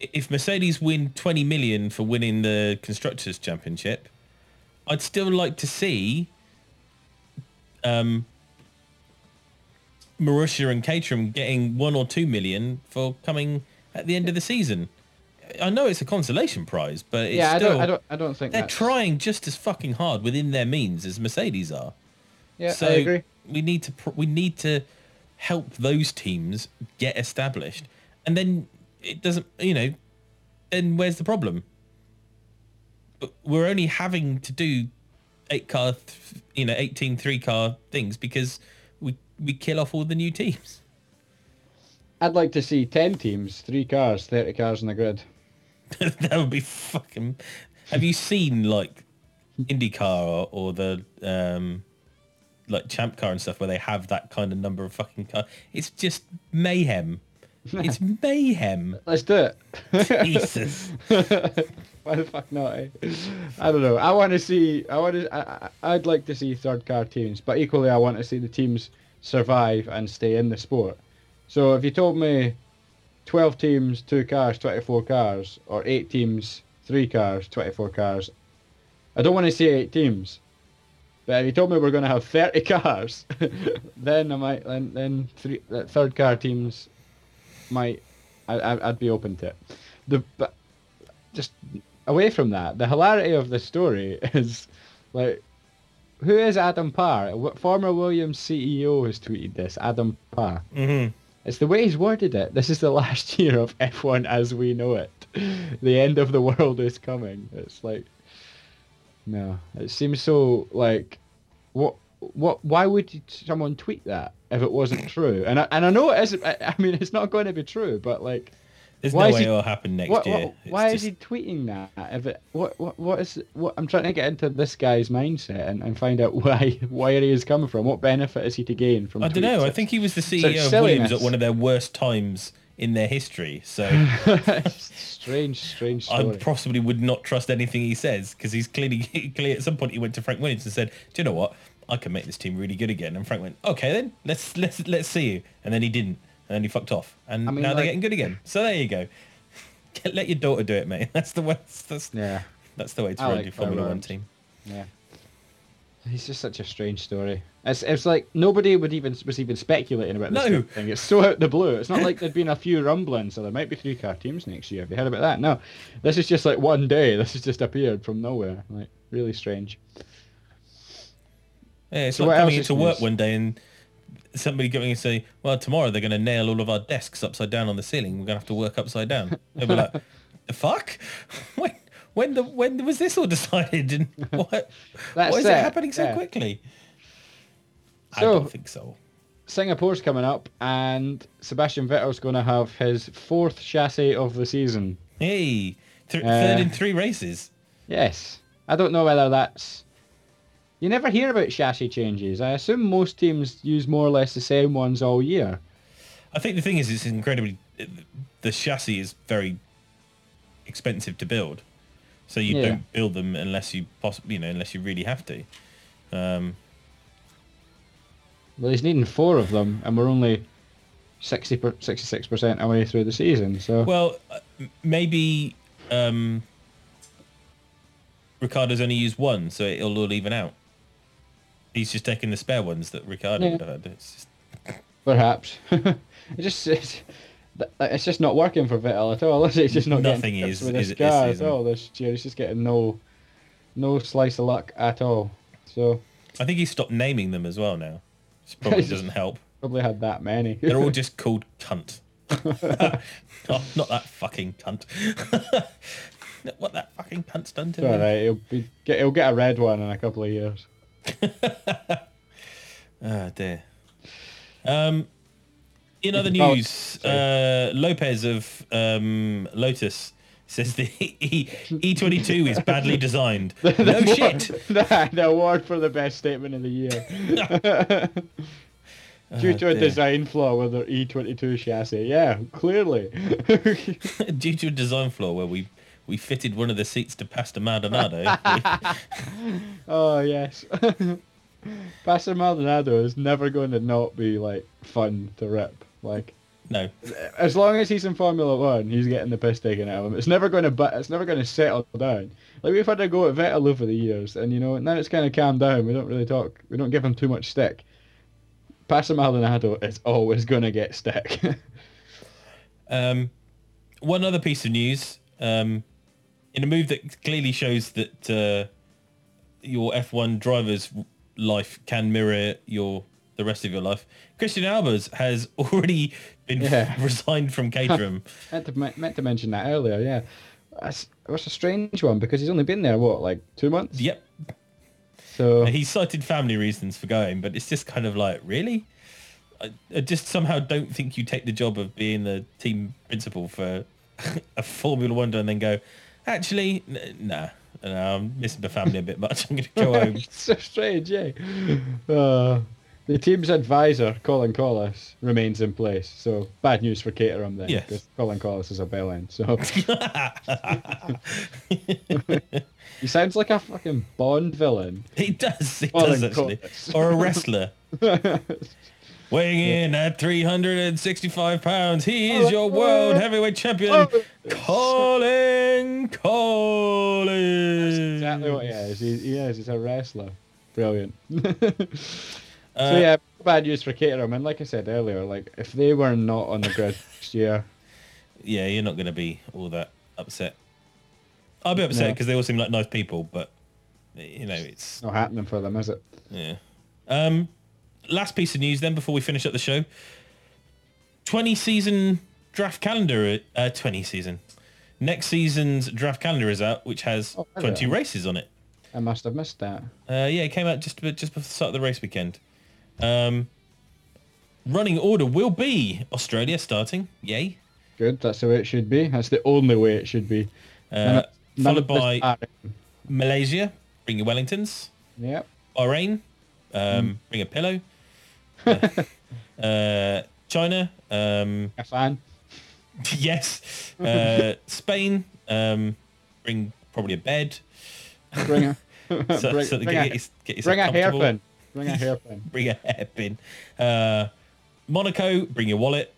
if Mercedes win 20 million for winning the constructors championship, I'd still like to see um, Marussia and Caterham getting one or two million for coming at the end of the season. I know it's a consolation prize, but it's
yeah, I don't, I don't, I don't think
they're
that's-
trying just as fucking hard within their means as Mercedes are.
Yeah,
so
I agree.
we need to pr- we need to help those teams get established, and then it doesn't. You know, then where's the problem? But We're only having to do eight car, th- you know, 18 three car things because we we kill off all the new teams.
I'd like to see ten teams, three cars, thirty cars on the grid.
that would be fucking. Have you seen like IndyCar or, or the um like Champ Car and stuff where they have that kind of number of fucking car? It's just mayhem. It's mayhem.
Let's do it.
Jesus.
Why the fuck not? Eh? I don't know. I want to see. I want to. I, I'd like to see third car teams, but equally, I want to see the teams survive and stay in the sport. So if you told me, twelve teams, two cars, twenty-four cars, or eight teams, three cars, twenty-four cars, I don't want to see eight teams. But if you told me we're going to have thirty cars, then I might. Then then three third car teams might. I, I'd be open to it. The but just away from that, the hilarity of the story is like, who is Adam Parr? What former Williams CEO has tweeted this? Adam Parr.
hmm
It's the way he's worded it. This is the last year of F1 as we know it. The end of the world is coming. It's like, no, it seems so like, what, what? Why would someone tweet that if it wasn't true? And I, and I know it isn't. I, I mean, it's not going to be true, but like,
There's
Why
no way
he-
it'll happen next
what,
year.
what, why
just-
is he tweeting that? If it, what, what, what is, what? I'm trying to get into this guy's mindset and, and find out why, where he is coming from. What benefit is he to gain from?
I don't know. I think he was the CEO of Williams at one of their worst times in their history. So
strange, strange
I
story.
possibly would not trust anything he says because he's clearly, clearly at some point he went to Frank Williams and said, "Do you know what? I can make this team really good again." And Frank went, "Okay, then let's let's let's see you." And then he didn't, and then he fucked off, and
I mean,
now they're getting good again. So there you go. Let your daughter do it, mate. That's the way. That's,
yeah,
that's the way to
I
run
like
your Formula One team.
yeah. He's just such a strange story. It's, it's like nobody would even was even speculating about this
No.
thing. It's so out the blue. It's not like there'd been a few rumblings, so there might be three car teams next year. Have you heard about that? No, this is just like one day. This has just appeared from nowhere. Like really strange.
Yeah, it's
So
like coming into work one day and somebody going and say, "Well, tomorrow they're going to nail all of our desks upside down on the ceiling. We're going to have to work upside down." They'll be like, "The fuck? When? When the when was this all decided? And what? Why is
it,
it happening so
yeah.
quickly?" I
So-
don't think so.
Singapore's coming up, and Sebastian Vettel's going to have his fourth chassis of the season.
Hey, th-
Uh,
third in three races.
Yes. I don't know whether that's. You never hear about chassis changes. I assume most teams use more or less the same ones all year.
I think the thing is, it's incredibly. The chassis is very expensive to build, so you
Yeah.
don't build them unless you possibly, you know, unless you really have to. Um,
Well, he's needing four of them, and we're only 60 per, 66% away through the season. So
Well, uh, maybe um, Ricciardo's only used one, so it'll all even out. He's just taking the spare ones that Ricciardo
Yeah.
would have had. It's just,
perhaps it just it's, it's just not working for Vettel at all. Is it? It's just not
Nothing is-
with
is
this
it this
car at all this year. He's just getting no no slice of luck at all. So
I think he stopped naming them as well now. Which probably doesn't help.
probably had that many.
They're all just called cunt. oh, not that fucking cunt. what that fucking cunt's done to
It's all
him.
right. He'll be get he'll get a red one in a couple of years.
Oh dear. Um, in other news, uh, Lopez of um, Lotus says the E twenty two is badly designed. no shit.
the, the award for the best statement of the year. Due
Oh,
to a
dear.
design flaw with their E22 chassis. Yeah, clearly.
Due to a design flaw where we we fitted one of the seats to Pastor Maldonado.
oh, yes. Pastor Maldonado is never going to not be, like, fun to rip. Like,
no.
As long as he's in Formula One, he's getting the piss taken out of him. It's never going to, but it's never going to settle down. Like we've had a go at Vettel over the years, and you know now it's kind of calmed down. We don't really talk. We don't give him too much stick. Pastor Maldonado is always going to get stick.
Um, one other piece of news, um, in a move that clearly shows that uh, your F1 driver's life can mirror your the rest of your life. Christijan Albers has already been
Yeah.
resigned from Caterham.
meant, to, meant to mention that earlier. Yeah, That's, it was a strange one because he's only been there what like two months.
yep,
So
he cited family reasons for going, but it's just kind of like, really? I, I just somehow don't think you take the job of being the team principal for a Formula One and then go, actually, n- nah, no, I'm missing the family a bit much. I'm going to go home.
it's so strange, yeah. Uh, the team's advisor, Colin Kolles, remains in place. So bad news for Caterham then,
Yes.
because Colin Kolles is a bellend. So he sounds like a fucking Bond villain.
He does. He
Colin
does actually.
Kolles.
Or a wrestler. Weighing in at 365 pounds, he is your world heavyweight champion, Colin Collins.
exactly what he is. He, he is. He's a wrestler. Brilliant.
Uh,
so yeah, bad news for Caterham. And like I said earlier, like if they were not on the grid next year,
yeah, you're not going to be all that upset. I'll be upset
No.
because they all seem like nice people, but you know, it's
not happening for them, is it?
yeah. Um, last piece of news then before we finish up the show. 20 season draft calendar, uh, 20 season. Next season's draft calendar is out, which has
Oh,
20
it?
races on it.
I must have missed that.
Uh, yeah, it came out just just before the start of the race weekend. Um, running order will be Australia starting. Yay.
Good. That's the way it should be. That's the only way it should be.
Uh, followed by Malaysia, bring your Wellingtons.
Yep.
Bahrain, um, bring a pillow. Uh, China, um, yes. Uh, Spain, um, bring probably a bed.
Bring a,
So,
bring,
so
bring
get,
a,
get
bring a hairpin. Bring a hairpin.
bring a hairpin. Uh, Monaco, bring your wallet.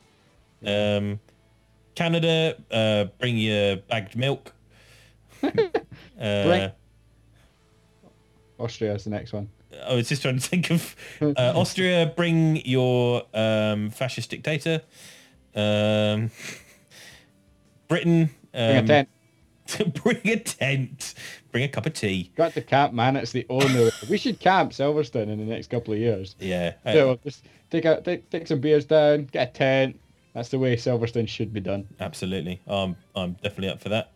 Um, Canada, uh, bring your bagged milk. uh,
Austria is the next one.
I was just trying to think of uh, Austria, bring your um, fascist dictator. Um, Britain,
Bring
um,
a tent.
bring a tent. Bring a cup of tea.
Got to camp, man. It's the only way. We should camp Silverstone in the next couple of years.
Yeah. uh,
So just take out, take, take some beers down, get a tent. That's the way Silverstone should be done.
Absolutely. I'm I'm definitely up for that.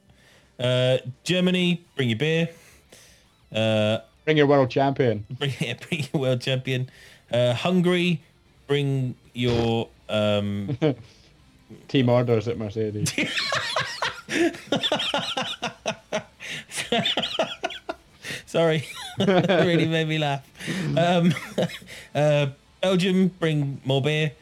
Uh, Germany, bring your beer. Uh,
Bring your world champion.
bring, yeah, bring your world champion. Uh, Hungary, bring your um,
Team orders at Mercedes.
sorry, really made me laugh. Um, uh, Belgium, bring more beer.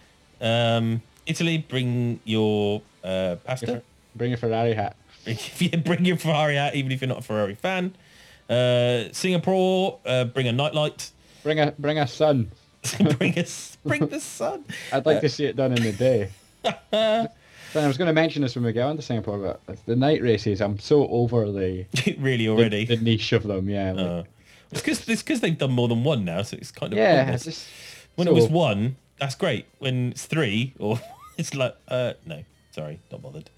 Um, Italy, bring your uh, pasta.
Bring a Ferrari hat.
Bring, yeah, bring your Ferrari hat, even if you're not a Ferrari fan. Uh, Singapore, uh, bring a nightlight.
Bring a bring a sun.
bring us, bring the sun.
I'd like to see it done in the day. I was going to mention this when we get on to Singapore, but the night races, I'm so over the
really already.
the niche of them. Yeah, like,
Uh, it's because it's because they've done more than one now, so it's kind of
yeah. It's just,
when
so-
it was one, that's great. When it's three, or it's like, uh, no, sorry, not bothered.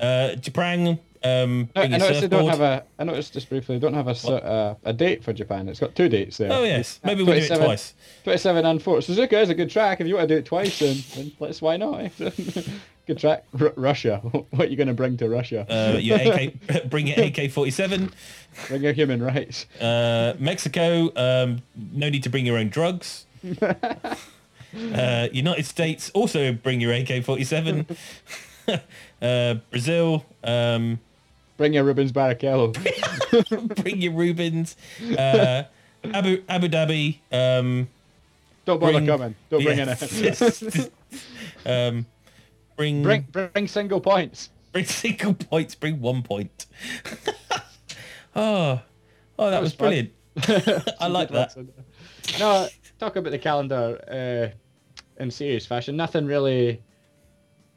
Uh, Japan, um,
No, I noticed they don't have a. I noticed just briefly, they don't have a uh, a date for Japan. It's got two dates there.
Oh yes, maybe we do it twice.
Twenty-seven and four. Suzuka is a good track. If you want to do it twice, then, then let's. Why not? good track. R- Russia. what are you going to bring to Russia?
Uh, your AK, bring your AK-47.
bring your human rights.
Uh, Mexico, um, no need to bring your own drugs. uh, United States, also bring your AK-47. uh, Brazil, um,
Bring your Rubens Barrichello.
bring your Rubens. Uh, Abu Abu Dhabi, um,
don't bother
bring-
coming. Don't bring it.
um, bring
bring bring single points.
bring single points. Bring one point. oh, oh, that, was,
was
brilliant. I like that.
No, talk about the calendar uh, in serious fashion. Nothing really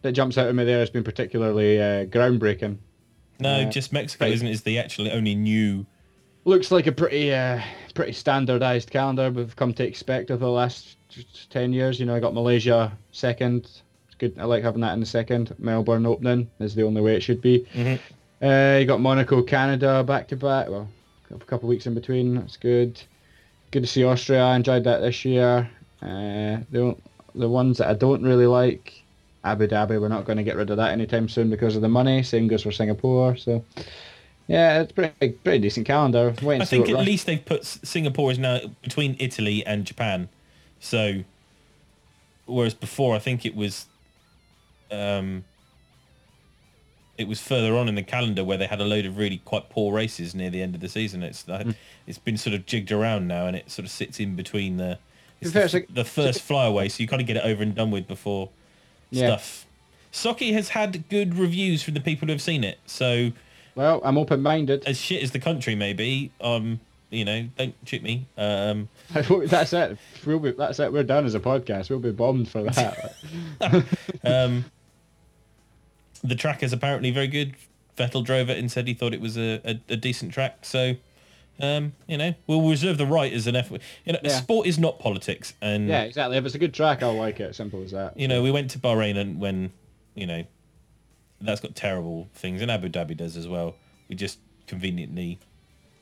that jumps out at me there has been particularly uh, groundbreaking.
No,
Uh,
just Mexico,
right.
isn't it? Is the actually only new.
Looks like a pretty uh, pretty standardised calendar we've come to expect over the last ten years. You know, I got Malaysia second. It's good. I like having that in the second. Melbourne opening is the only way it should be.
Mhm.
Uh, you got Monaco, Canada back to back. Well, a couple of weeks in between. That's good. Good to see Austria. I enjoyed that this year. Uh, the the ones that I don't really like, Abu Dhabi. We're not going to get rid of that anytime soon because of the money. Same goes for Singapore. So. Yeah, it's pretty pretty decent calendar. Wait
I think at
Rus-
least they've put Singapore is now between Italy and Japan. So, whereas before I think it was, um, it was further on in the calendar where they had a load of really quite poor races near the end of the season. It's
Hmm.
it's been sort of jigged around now, and it sort of sits in between the it's the, the first flyaway, so you kind of get it over and done with before
Yeah.
stuff. Sochi has had good reviews from the people who have seen it, so
Well, I'm open-minded.
as shit as the country may be, um, you know, don't shoot me. Um,
that's it. We'll be, that's it. We're done as a podcast. We'll be bombed for that.
um, the track is apparently very good. Vettel drove it and said he thought it was a, a, a decent track. So, um, you know, we'll reserve the right as an F. You know,
Yeah.
sport is not politics, and
yeah, exactly. If it's a good track, I'll like it. Simple as that.
you know, we went to Bahrain and when, you know, that's got terrible things, and Abu Dhabi does as well. We just conveniently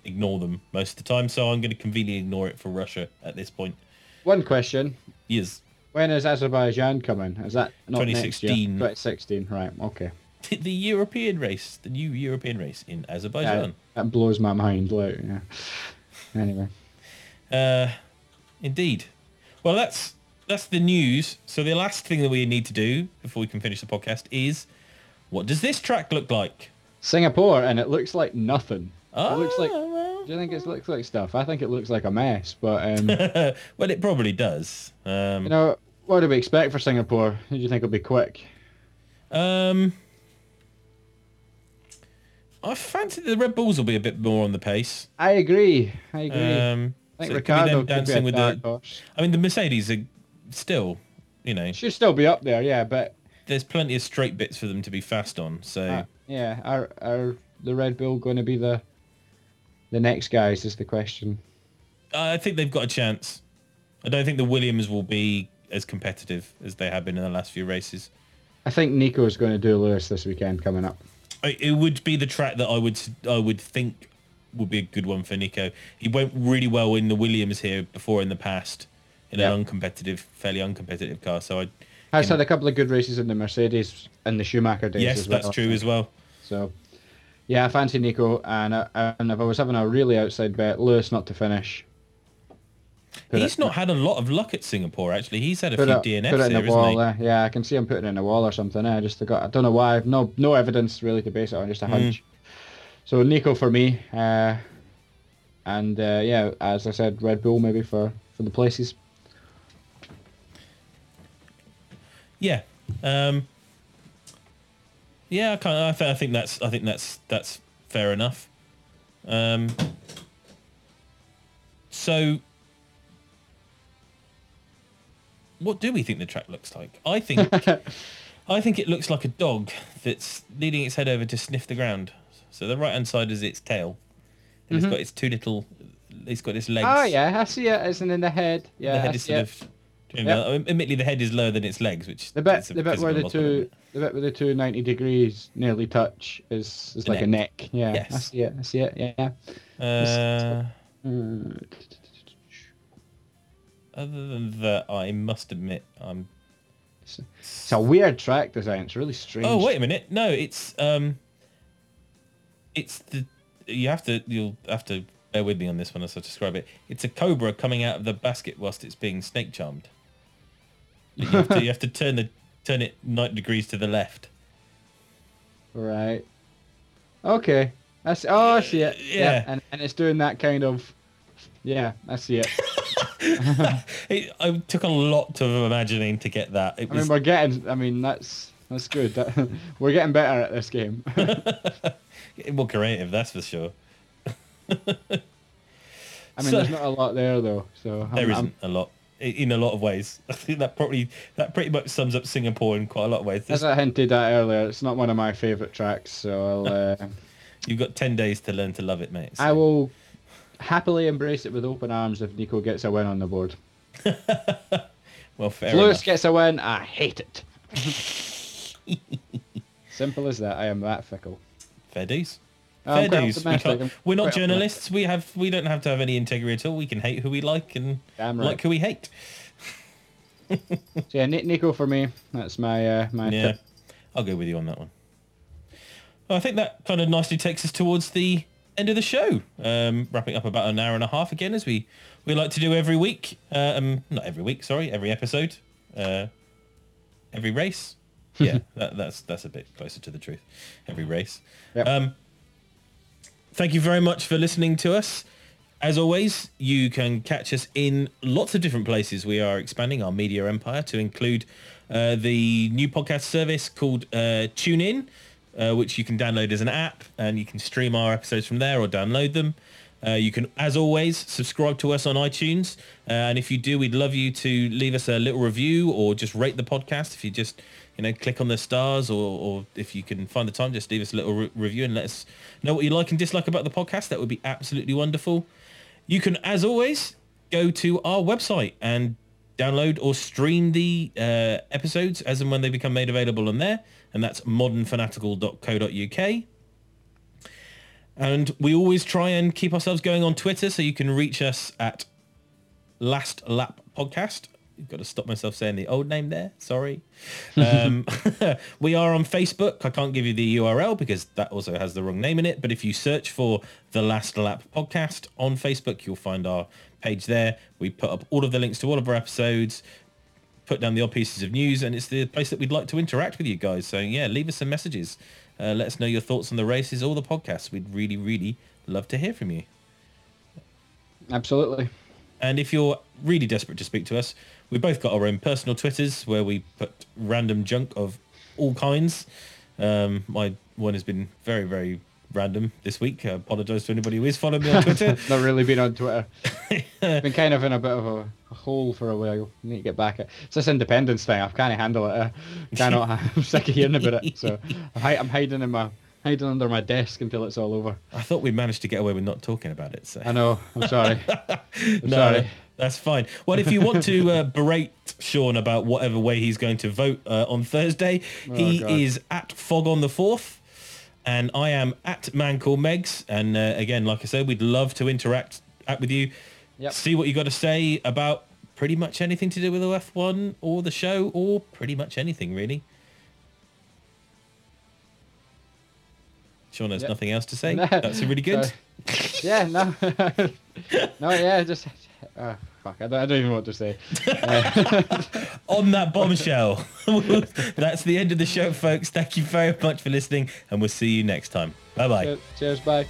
ignore them most of the time. So I'm going to conveniently ignore it for Russia at this point.
One question:
Yes.
When is Azerbaijan coming? Is that not next year?
2016.
2016. Right. Okay.
The European race, the new European race in
Yeah,
Azerbaijan.
that blows my mind. Like, yeah. Anyway.
Uh, indeed. Well, that's that's the news. So the last thing that we need to do before we can finish the podcast is, what does this track look like?
Singapore, and it looks like nothing.
Oh,
it looks like. Do you think it looks like stuff? I think it looks like a mess. But um,
well, it probably does. Um,
you know, what do we expect for Singapore? Do you think it'll be quick?
um, I fancy the Red Bulls will be a bit more on the pace.
I agree. I agree.
Um,
I think
so it could Ricciardo
could be
dancing
a
with the.
horse.
I mean, the Mercedes are still, you know,
Should still be up there, yeah. But
there's plenty of straight bits for them to be fast on. So.
uh, yeah, are are the Red Bull going to be the the next guys? Is the question.
I think they've got a chance. I don't think the Williams will be as competitive as they have been in the last few races.
I think Nico is going to do Lewis this weekend coming up.
I- It would be the track that I would I would think would be a good one for Nico. He went really well in the Williams here before in the past in
Yeah.
an uncompetitive, fairly uncompetitive car. So I
Has had a couple of good races in the Mercedes and the Schumacher days.
yes,
as well.
that's true as well.
So, yeah, I fancy Nico, and uh, and if I was having a really outside bet, Lewis not to finish. Put
He's
it-
not had a lot of luck at Singapore actually. He's had a few
it,
DNFs
put it in
there,
the
isn't
wall
he?
there. Yeah, I can see him putting it in a wall or something. I just got. I don't know why. I've no no evidence really to base it on. Just
Hmm.
a hunch. So Nico for me, uh, and uh, yeah, as I said, Red Bull maybe for for the places.
Yeah. Um, yeah, I, kind of, I, th- I think that's I think that's that's fair enough. Um, so, what do we think the track looks like? I think I think it looks like a dog that's leading its head over to sniff the ground. So the right hand side is its tail, and it's got its two little. It's got its legs.
Oh yeah, I see it. It's in the head. Yeah,
the
I
head is
see
sort
it.
of. Well, admittedly, the head is lower than its legs, which
The bit,
is a
the bit where the two, the bit where the two 90 degrees nearly touch is is
The
like a neck. Yeah, I see it. I see it. Yeah.
Uh. Other than that, I must admit, I'm.
It's a weird track design. It's really strange.
Oh wait a minute! No, it's um, it's the you have to you'll have to bear with me on this one as I describe it. It's a cobra coming out of the basket whilst it's being snake charmed. You have to, you have to turn the turn it ninety degrees to the left.
Right. Okay. I see. Oh, I see it. Yeah.
Yeah.
And and it's doing that kind of. Yeah, I see it.
It, I took a lot of imagining to get that. It
I mean, we're getting. I mean, that's that's good. That, we're getting better at this game.
getting more creative, that's for sure.
I mean,
So-
there's not a lot there though. So I'm,
There isn't a lot. in a lot of ways. I think that probably that pretty much sums up Singapore in quite a lot of ways.
As I hinted at earlier, it's not one of my favourite tracks, so I'll, uh,
You've got ten days to learn to love it, mate.
I will happily embrace it with open arms if Nico gets a win on the board.
Well, fair
If Lewis
enough.
gets a win, I hate it. Simple as that. I am that fickle.
Fair dues.
I'm
Fair dues. We
optimistic,
can't,
I'm
we're not journalists. We have we don't have to have any integrity at all. We can hate who we like and
Damn right.
like who we hate.
So yeah, Nico for me. That's my uh, my
Yeah,
tip.
I'll go with you on that one. Well, I think that kind of nicely takes us towards the end of the show. Um, wrapping up about an hour and a half again, as we we like to do every week. Uh, um, not every week, sorry, every episode, uh, every race. Yeah, that, that's that's a bit closer to the truth. Every race.
Yep.
Um, thank you very much for listening to us. As always, you can catch us in lots of different places. We are expanding our media empire to include uh, the new podcast service called uh, TuneIn, uh, which you can download as an app, and you can stream our episodes from there or download them. Uh, you can, as always, subscribe to us on iTunes, uh, and if you do, we'd love you to leave us a little review or just rate the podcast. If you just, you know, click on the stars, or, or if you can find the time, just leave us a little re- review and let us know what you like and dislike about the podcast. That would be absolutely wonderful. You can, as always, go to our website and download or stream the uh, episodes as and when they become made available on there, and that's modernfanatical.co.uk. And we always try and keep ourselves going on Twitter, so you can reach us at Last Lap Podcast. You've got to stop myself saying the old name there. Sorry. Um, we are on Facebook. I can't give you the URL because that also has the wrong name in it. But if you search for the Last Lap Podcast on Facebook, you'll find our page there. We put up all of the links to all of our episodes, put down the odd pieces of news, and it's the place that we'd like to interact with you guys. So yeah, leave us some messages. Uh, let us know your thoughts on the races or the podcasts. We'd really, really love to hear from you.
Absolutely.
And if you're really desperate to speak to us, we both got our own personal Twitters where we put random junk of all kinds. Um, my one has been very, very random this week. I apologise to anybody who is following me on Twitter.
Not really been on Twitter. been kind of in a bit of a, a hole for a while. Need to get back. At, it's this independence thing. I can't handle it. Uh, cannot. I'm sick of hearing about it. So I'm, hiding in my hiding under my desk until it's all over.
I thought we managed to get away with not talking about it. So
I know. I'm sorry. I'm
no,
sorry.
that's fine. Well, if you want to uh, berate Sean about whatever way he's going to vote uh, on Thursday, he
God.
is at Fog on the Fourth, and I am at Man Called Megs. And uh, again, like I said, we'd love to interact act with you.
Yep.
See what you got to say about pretty much anything to do with the F1 or the show or pretty much anything really. Sean has
Yep.
nothing else to say.
No,
That's really good.
Yeah. No. no. Yeah. Just. Uh, fuck. I don't, I don't even know what to say.
on that bombshell. That's the end of the show, folks. Thank you very much for listening, and we'll see you next time. Bye bye.
Cheers. Bye.